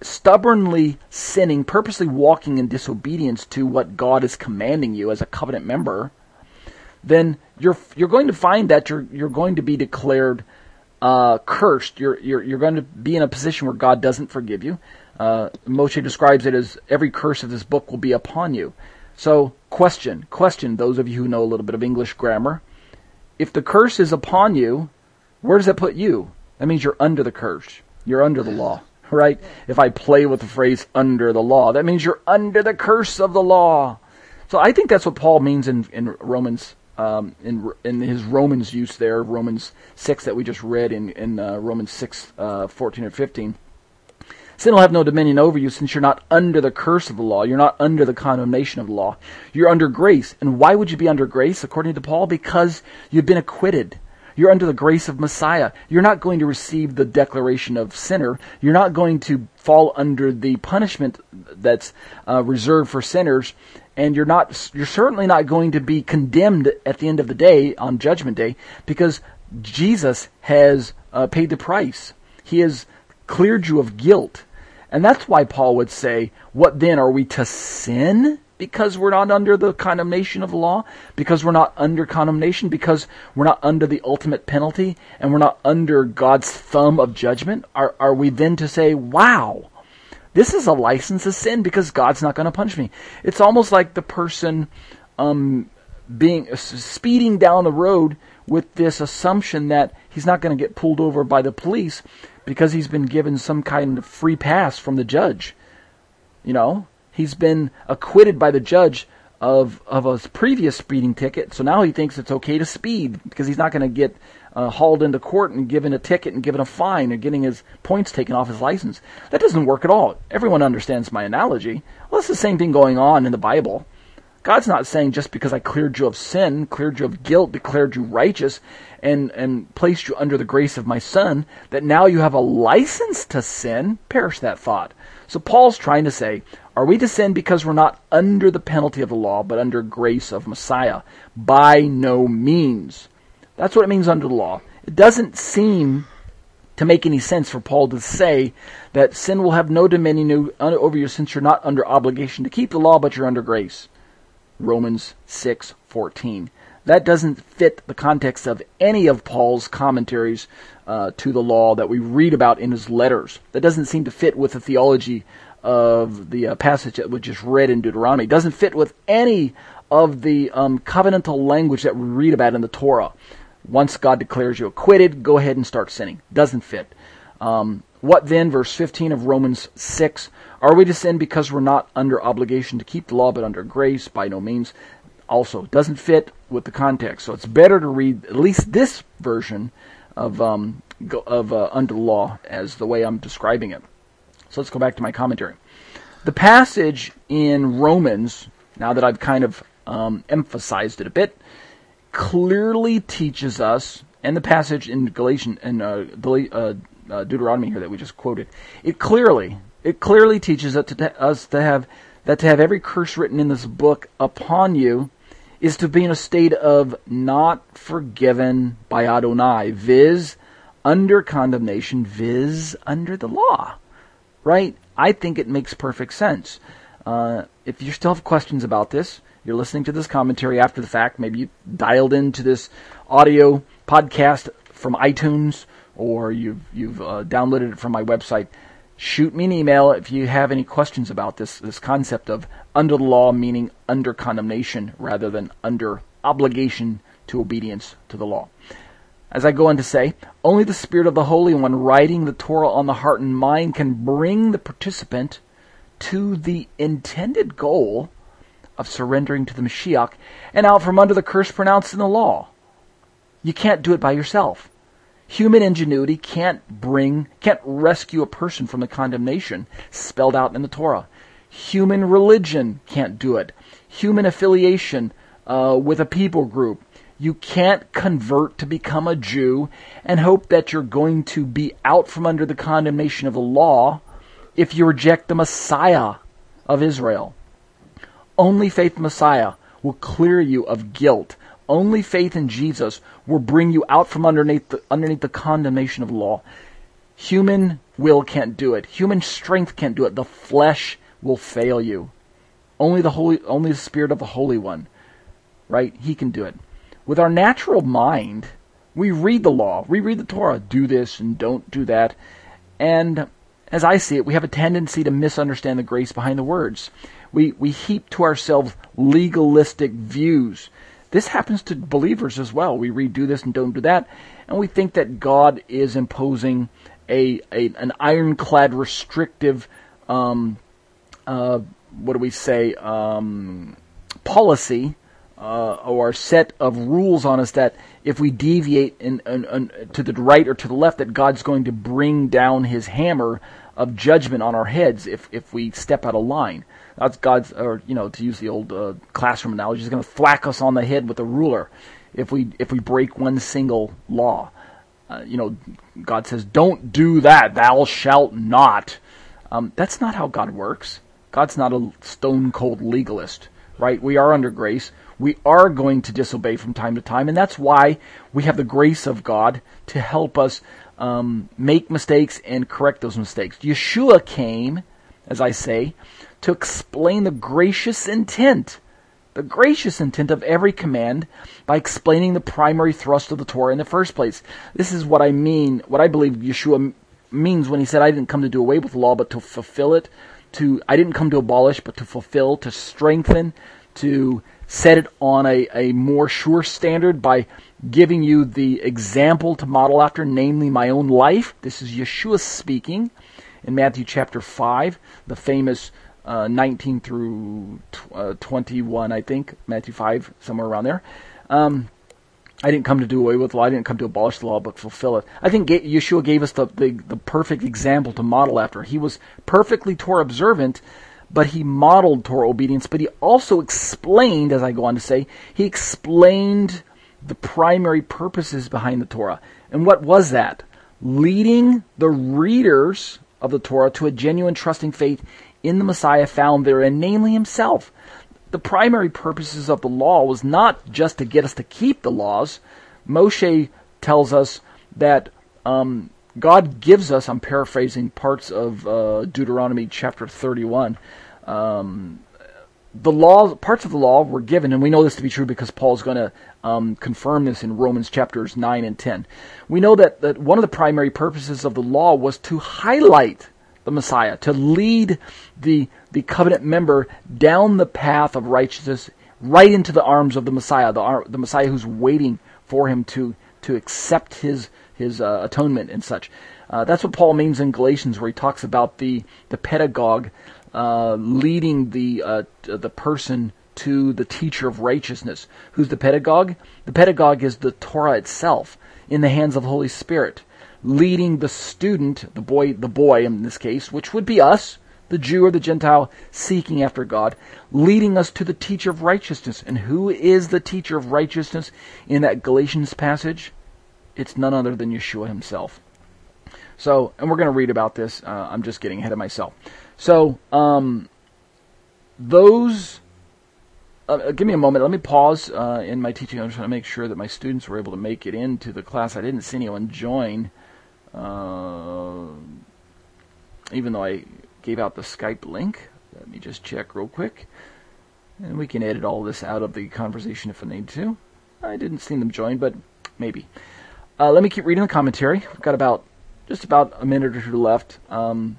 stubbornly sinning, purposely walking in disobedience to what God is commanding you as a covenant member, then you're you're going to find that you're you're going to be declared uh, cursed. You're you're you're going to be in a position where God doesn't forgive you. Uh, Moshe describes it as every curse of this book will be upon you. So, question, question, those of you who know a little bit of English grammar. If the curse is upon you, where does that put you? That means you're under the curse. You're under the law right? If I play with the phrase under the law, that means you're under the curse of the law. So I think that's what Paul means in, in Romans, um, in, in his Romans use there, Romans 6 that we just read in, in uh, Romans 6, uh, 14 or 15. Sin will have no dominion over you since you're not under the curse of the law. You're not under the condemnation of the law. You're under grace. And why would you be under grace, according to Paul? Because you've been acquitted. You're under the grace of Messiah. You're not going to receive the declaration of sinner. You're not going to fall under the punishment that's uh, reserved for sinners. And you're not, you're certainly not going to be condemned at the end of the day on judgment day because Jesus has uh, paid the price. He has cleared you of guilt. And that's why Paul would say, What then? Are we to sin because we're not under the condemnation of the law? Because we're not under condemnation? Because we're not under the ultimate penalty? And we're not under God's thumb of judgment? Are, are we then to say, Wow, this is a license to sin because God's not going to punish me? It's almost like the person um, being speeding down the road with this assumption that he's not going to get pulled over by the police because he's been given some kind of free pass from the judge. You know, he's been acquitted by the judge of of a previous speeding ticket, so now he thinks it's okay to speed because he's not going to get uh, hauled into court and given a ticket and given a fine and getting his points taken off his license. That doesn't work at all. Everyone understands my analogy. Well, it's the same thing going on in the Bible. God's not saying just because I cleared you of sin, cleared you of guilt, declared you righteous, and, and placed you under the grace of my Son, that now you have a license to sin. Perish that thought. So Paul's trying to say, are we to sin because we're not under the penalty of the law, but under grace of Messiah? By no means. That's what it means under the law. It doesn't seem to make any sense for Paul to say that sin will have no dominion over you since you're not under obligation to keep the law, but you're under grace. Romans 6:14. That doesn't fit the context of any of Paul's commentaries uh, to the law that we read about in his letters. That doesn't seem to fit with the theology of the uh, passage that we just read in Deuteronomy. It doesn't fit with any of the um, covenantal language that we read about in the Torah. Once God declares you acquitted, go ahead and start sinning. Doesn't fit. Um, what then, verse 15 of Romans 6, are we to sin because we're not under obligation to keep the law but under grace? By no means. Also, doesn't fit with the context. So it's better to read at least this version of um, of uh, under the law as the way I'm describing it. So let's go back to my commentary. The passage in Romans, now that I've kind of um, emphasized it a bit, clearly teaches us, and the passage in Galatian and uh, uh, uh, Deuteronomy here that we just quoted, it clearly it clearly teaches us to, us to have that to have every curse written in this book upon you is to be in a state of not forgiven by Adonai, viz, under condemnation, viz, under the law. Right? I think it makes perfect sense. Uh, if you still have questions about this, you're listening to this commentary after the fact. Maybe you dialed into this audio podcast from iTunes or you've, you've uh, downloaded it from my website shoot me an email if you have any questions about this this concept of under the law meaning under condemnation rather than under obligation to obedience to the law. As I go on to say, only the Spirit of the Holy One writing the Torah on the heart and mind can bring the participant to the intended goal of surrendering to the Mashiach and out from under the curse pronounced in the law. You can't do it by yourself. Human ingenuity can't bring, can't rescue a person from the condemnation spelled out in the Torah. Human religion can't do it. Human affiliation uh, with a people group. You can't convert to become a Jew and hope that you're going to be out from under the condemnation of the law if you reject the Messiah of Israel. Only faith Messiah will clear you of guilt only faith in Jesus will bring you out from underneath the, underneath the condemnation of law. Human will can't do it. Human strength can't do it. The flesh will fail you. Only the holy, only the Spirit of the Holy One, right? He can do it. With our natural mind, we read the law, we read the Torah, do this and don't do that, and as I see it, we have a tendency to misunderstand the grace behind the words. We we heap to ourselves legalistic views this happens to believers as well. We read do this and don't do that, and we think that God is imposing a, a an ironclad restrictive um, uh, what do we say um, policy uh, or set of rules on us that if we deviate in, in, in, to the right or to the left, that God's going to bring down His hammer of judgment on our heads if if we step out of line. That's God's, or you know, to use the old uh, classroom analogy, He's going to thwack us on the head with a ruler if we if we break one single law. Uh, you know, God says, "Don't do that. Thou shalt not." Um, that's not how God works. God's not a stone cold legalist, right? We are under grace. We are going to disobey from time to time, and that's why we have the grace of God to help us um, make mistakes and correct those mistakes. Yeshua came, as I say, to explain the gracious intent, the gracious intent of every command by explaining the primary thrust of the Torah in the first place. This is what I mean, what I believe Yeshua means when he said, I didn't come to do away with the law, but to fulfill it. To, I didn't come to abolish, but to fulfill, to strengthen, to set it on a, a more sure standard by giving you the example to model after, namely my own life. This is Yeshua speaking in Matthew chapter 5, the famous uh, 19 through uh, 21, I think, Matthew 5, somewhere around there. Um, I didn't come to do away with the law. I didn't come to abolish the law, but fulfill it. I think Yeshua gave us the, the, the perfect example to model after. He was perfectly Torah observant, but he modeled Torah obedience, but he also explained, as I go on to say, he explained the primary purposes behind the Torah. And what was that? Leading the readers of the Torah to a genuine trusting faith in the Messiah found therein, namely himself the primary purposes of the law was not just to get us to keep the laws. Moshe tells us that um, God gives us, I'm paraphrasing parts of uh, Deuteronomy chapter 31, um, the law, parts of the law were given, and we know this to be true because Paul's going to um, confirm this in Romans chapters 9 and 10. We know that, that one of the primary purposes of the law was to highlight the Messiah, to lead the, the covenant member down the path of righteousness right into the arms of the Messiah, the, the Messiah who's waiting for him to, to accept his, his uh, atonement and such. Uh, that's what Paul means in Galatians, where he talks about the, the pedagogue uh, leading the, uh, the person to the teacher of righteousness. Who's the pedagogue? The pedagogue is the Torah itself in the hands of the Holy Spirit leading the student, the boy, the boy in this case, which would be us, the Jew or the Gentile seeking after God, leading us to the teacher of righteousness. And who is the teacher of righteousness in that Galatians passage? It's none other than Yeshua himself. So, and we're going to read about this. Uh, I'm just getting ahead of myself. So, um, those. Uh, give me a moment. Let me pause uh, in my teaching. I'm trying to make sure that my students were able to make it into the class. I didn't see anyone join. Uh, even though I gave out the Skype link, let me just check real quick. And we can edit all this out of the conversation if I need to. I didn't see them join, but maybe. Uh, let me keep reading the commentary. We've got about just about a minute or two left. Um,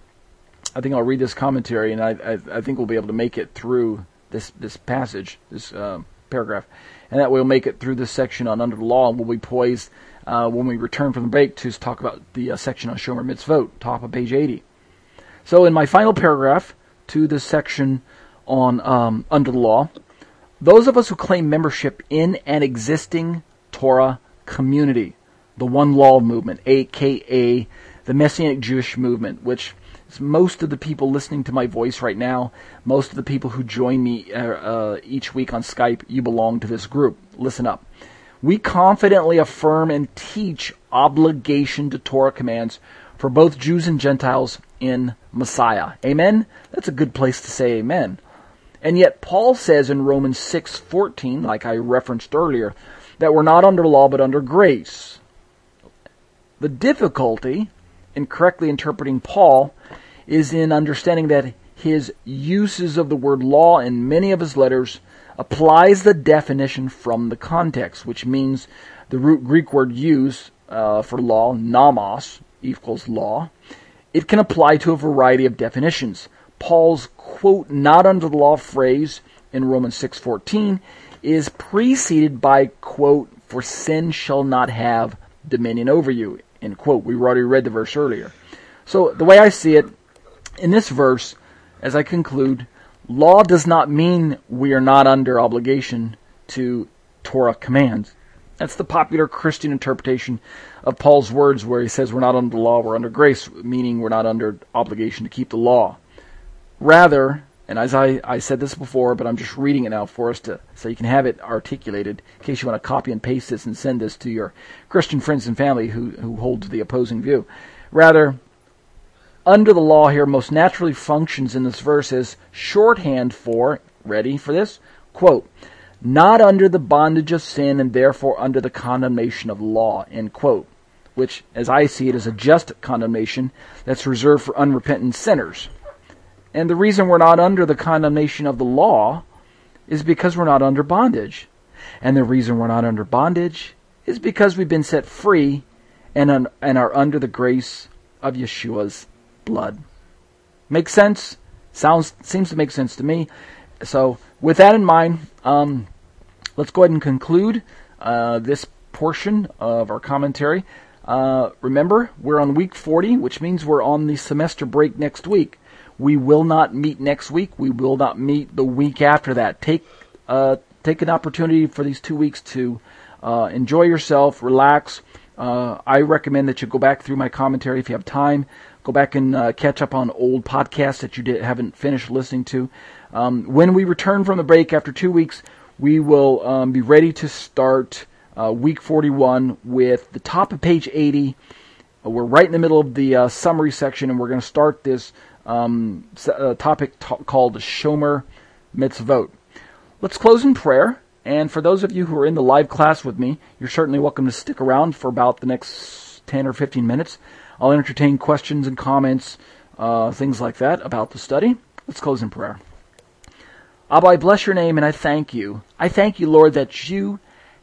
I think I'll read this commentary, and I, I, I, think we'll be able to make it through this this passage, this uh, paragraph, and that we'll make it through this section on under the law, and we'll be poised uh, when we return from the break to talk about the uh, section on Shomer Mitzvot, top of page 80. So, in my final paragraph to this section on um, under the law, those of us who claim membership in an existing Torah community, the One Law movement, aka the Messianic Jewish movement, which most of the people listening to my voice right now, most of the people who join me uh, uh, each week on Skype, you belong to this group. Listen up we confidently affirm and teach obligation to Torah commands for both Jews and Gentiles in Messiah. Amen? That's a good place to say amen. And yet Paul says in Romans 6:14, like I referenced earlier, that we're not under law but under grace. The difficulty in correctly interpreting Paul is in understanding that his uses of the word law in many of his letters applies the definition from the context, which means the root Greek word used uh, for law, nomos, equals law. It can apply to a variety of definitions. Paul's quote not under the law phrase in Romans 6:14 is preceded by quote for sin shall not have dominion over you end quote we already read the verse earlier So the way I see it, in this verse, as I conclude, law does not mean we are not under obligation to Torah commands. That's the popular Christian interpretation of Paul's words where he says we're not under the law, we're under grace, meaning we're not under obligation to keep the law. Rather, and as I, I said this before, but I'm just reading it now for us to so you can have it articulated in case you want to copy and paste this and send this to your Christian friends and family who, who hold to the opposing view. Rather, under the law here most naturally functions in this verse as shorthand for, ready for this? Quote, not under the bondage of sin and therefore under the condemnation of law, end quote. Which, as I see it, is a just condemnation that's reserved for unrepentant sinners. And the reason we're not under the condemnation of the law is because we're not under bondage. And the reason we're not under bondage is because we've been set free and, un- and are under the grace of Yeshua's blood. Makes sense? Sounds seems to make sense to me. So, with that in mind, um, let's go ahead and conclude uh, this portion of our commentary. Uh, remember, we're on week 40, which means we're on the semester break next week. We will not meet next week. We will not meet the week after that. Take uh, take an opportunity for these two weeks to uh, enjoy yourself, relax. Uh, I recommend that you go back through my commentary if you have time. Go back and uh, catch up on old podcasts that you did, haven't finished listening to. Um, when we return from the break after two weeks, we will um, be ready to start uh, week 41 with the top of page 80. Uh, we're right in the middle of the uh, summary section, and we're going to start this um, uh, topic t- called Shomer Mitzvot. Let's close in prayer. And for those of you who are in the live class with me, you're certainly welcome to stick around for about the next 10 or 15 minutes. I'll entertain questions and comments, uh, things like that about the study. Let's close in prayer. Abba, I bless your name and I thank you. I thank you, Lord, that you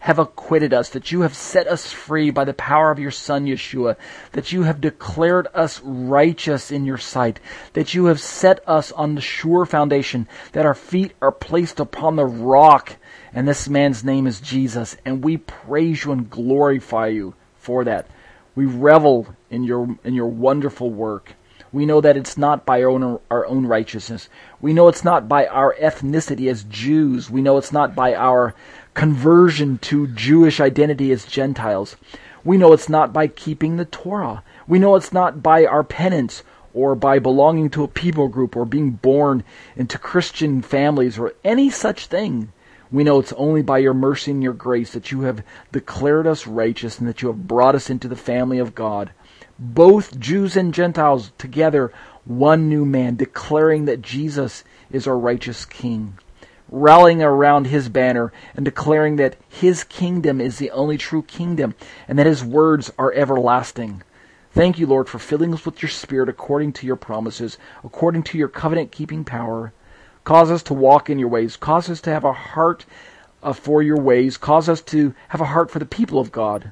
have acquitted us, that you have set us free by the power of your Son, Yeshua, that you have declared us righteous in your sight, that you have set us on the sure foundation, that our feet are placed upon the rock, and this man's name is Jesus, and we praise you and glorify you for that. We revel in your in your wonderful work. We know that it's not by our own, our own righteousness. We know it's not by our ethnicity as Jews. We know it's not by our conversion to Jewish identity as Gentiles. We know it's not by keeping the Torah. We know it's not by our penance or by belonging to a people group or being born into Christian families or any such thing. We know it's only by your mercy and your grace that you have declared us righteous and that you have brought us into the family of God both Jews and Gentiles together, one new man, declaring that Jesus is our righteous King, rallying around his banner and declaring that his kingdom is the only true kingdom and that his words are everlasting. Thank you, Lord, for filling us with your Spirit according to your promises, according to your covenant keeping power. Cause us to walk in your ways. Cause us to have a heart uh, for your ways. Cause us to have a heart for the people of God.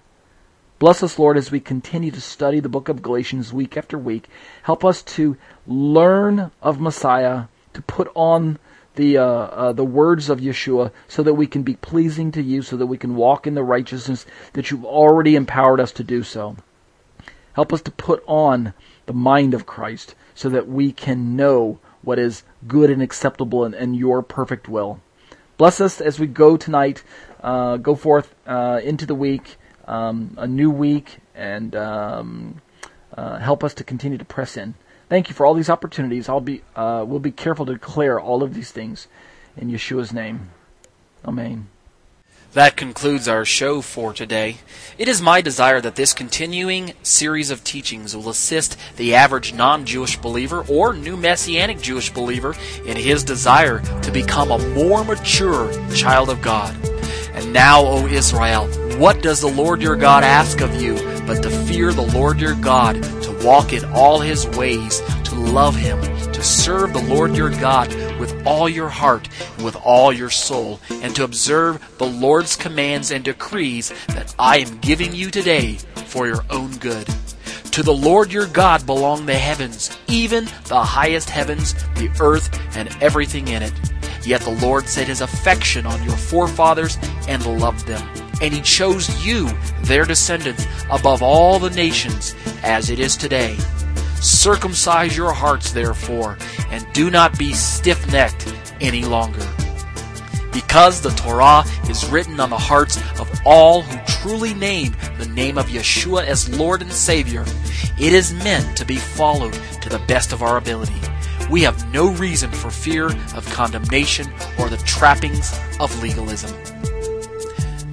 Bless us, Lord, as we continue to study the book of Galatians week after week. Help us to learn of Messiah, to put on the uh, uh, the words of Yeshua, so that we can be pleasing to you, so that we can walk in the righteousness that you've already empowered us to do so. Help us to put on the mind of Christ, so that we can know what is good and acceptable and, and your perfect will. Bless us as we go tonight, uh, go forth uh, into the week um, a new week and um, uh, help us to continue to press in. Thank you for all these opportunities. I'll be uh, we'll be careful to declare all of these things in Yeshua's name. Amen. That concludes our show for today. It is my desire that this continuing series of teachings will assist the average non Jewish believer or new Messianic Jewish believer in his desire to become a more mature child of God. And now, O Israel, what does the Lord your God ask of you but to fear the Lord your God, to walk in all his ways, to love him, to serve the Lord your God with all your heart and with all your soul, and to observe the Lord's commands and decrees that I am giving you today for your own good? To the Lord your God belong the heavens, even the highest heavens, the earth, and everything in it. Yet the Lord set his affection on your forefathers and loved them. And he chose you, their descendants, above all the nations, as it is today. Circumcise your hearts, therefore, and do not be stiff necked any longer. Because the Torah is written on the hearts of all who truly name the name of Yeshua as Lord and Savior, it is meant to be followed to the best of our ability. We have no reason for fear of condemnation or the trappings of legalism.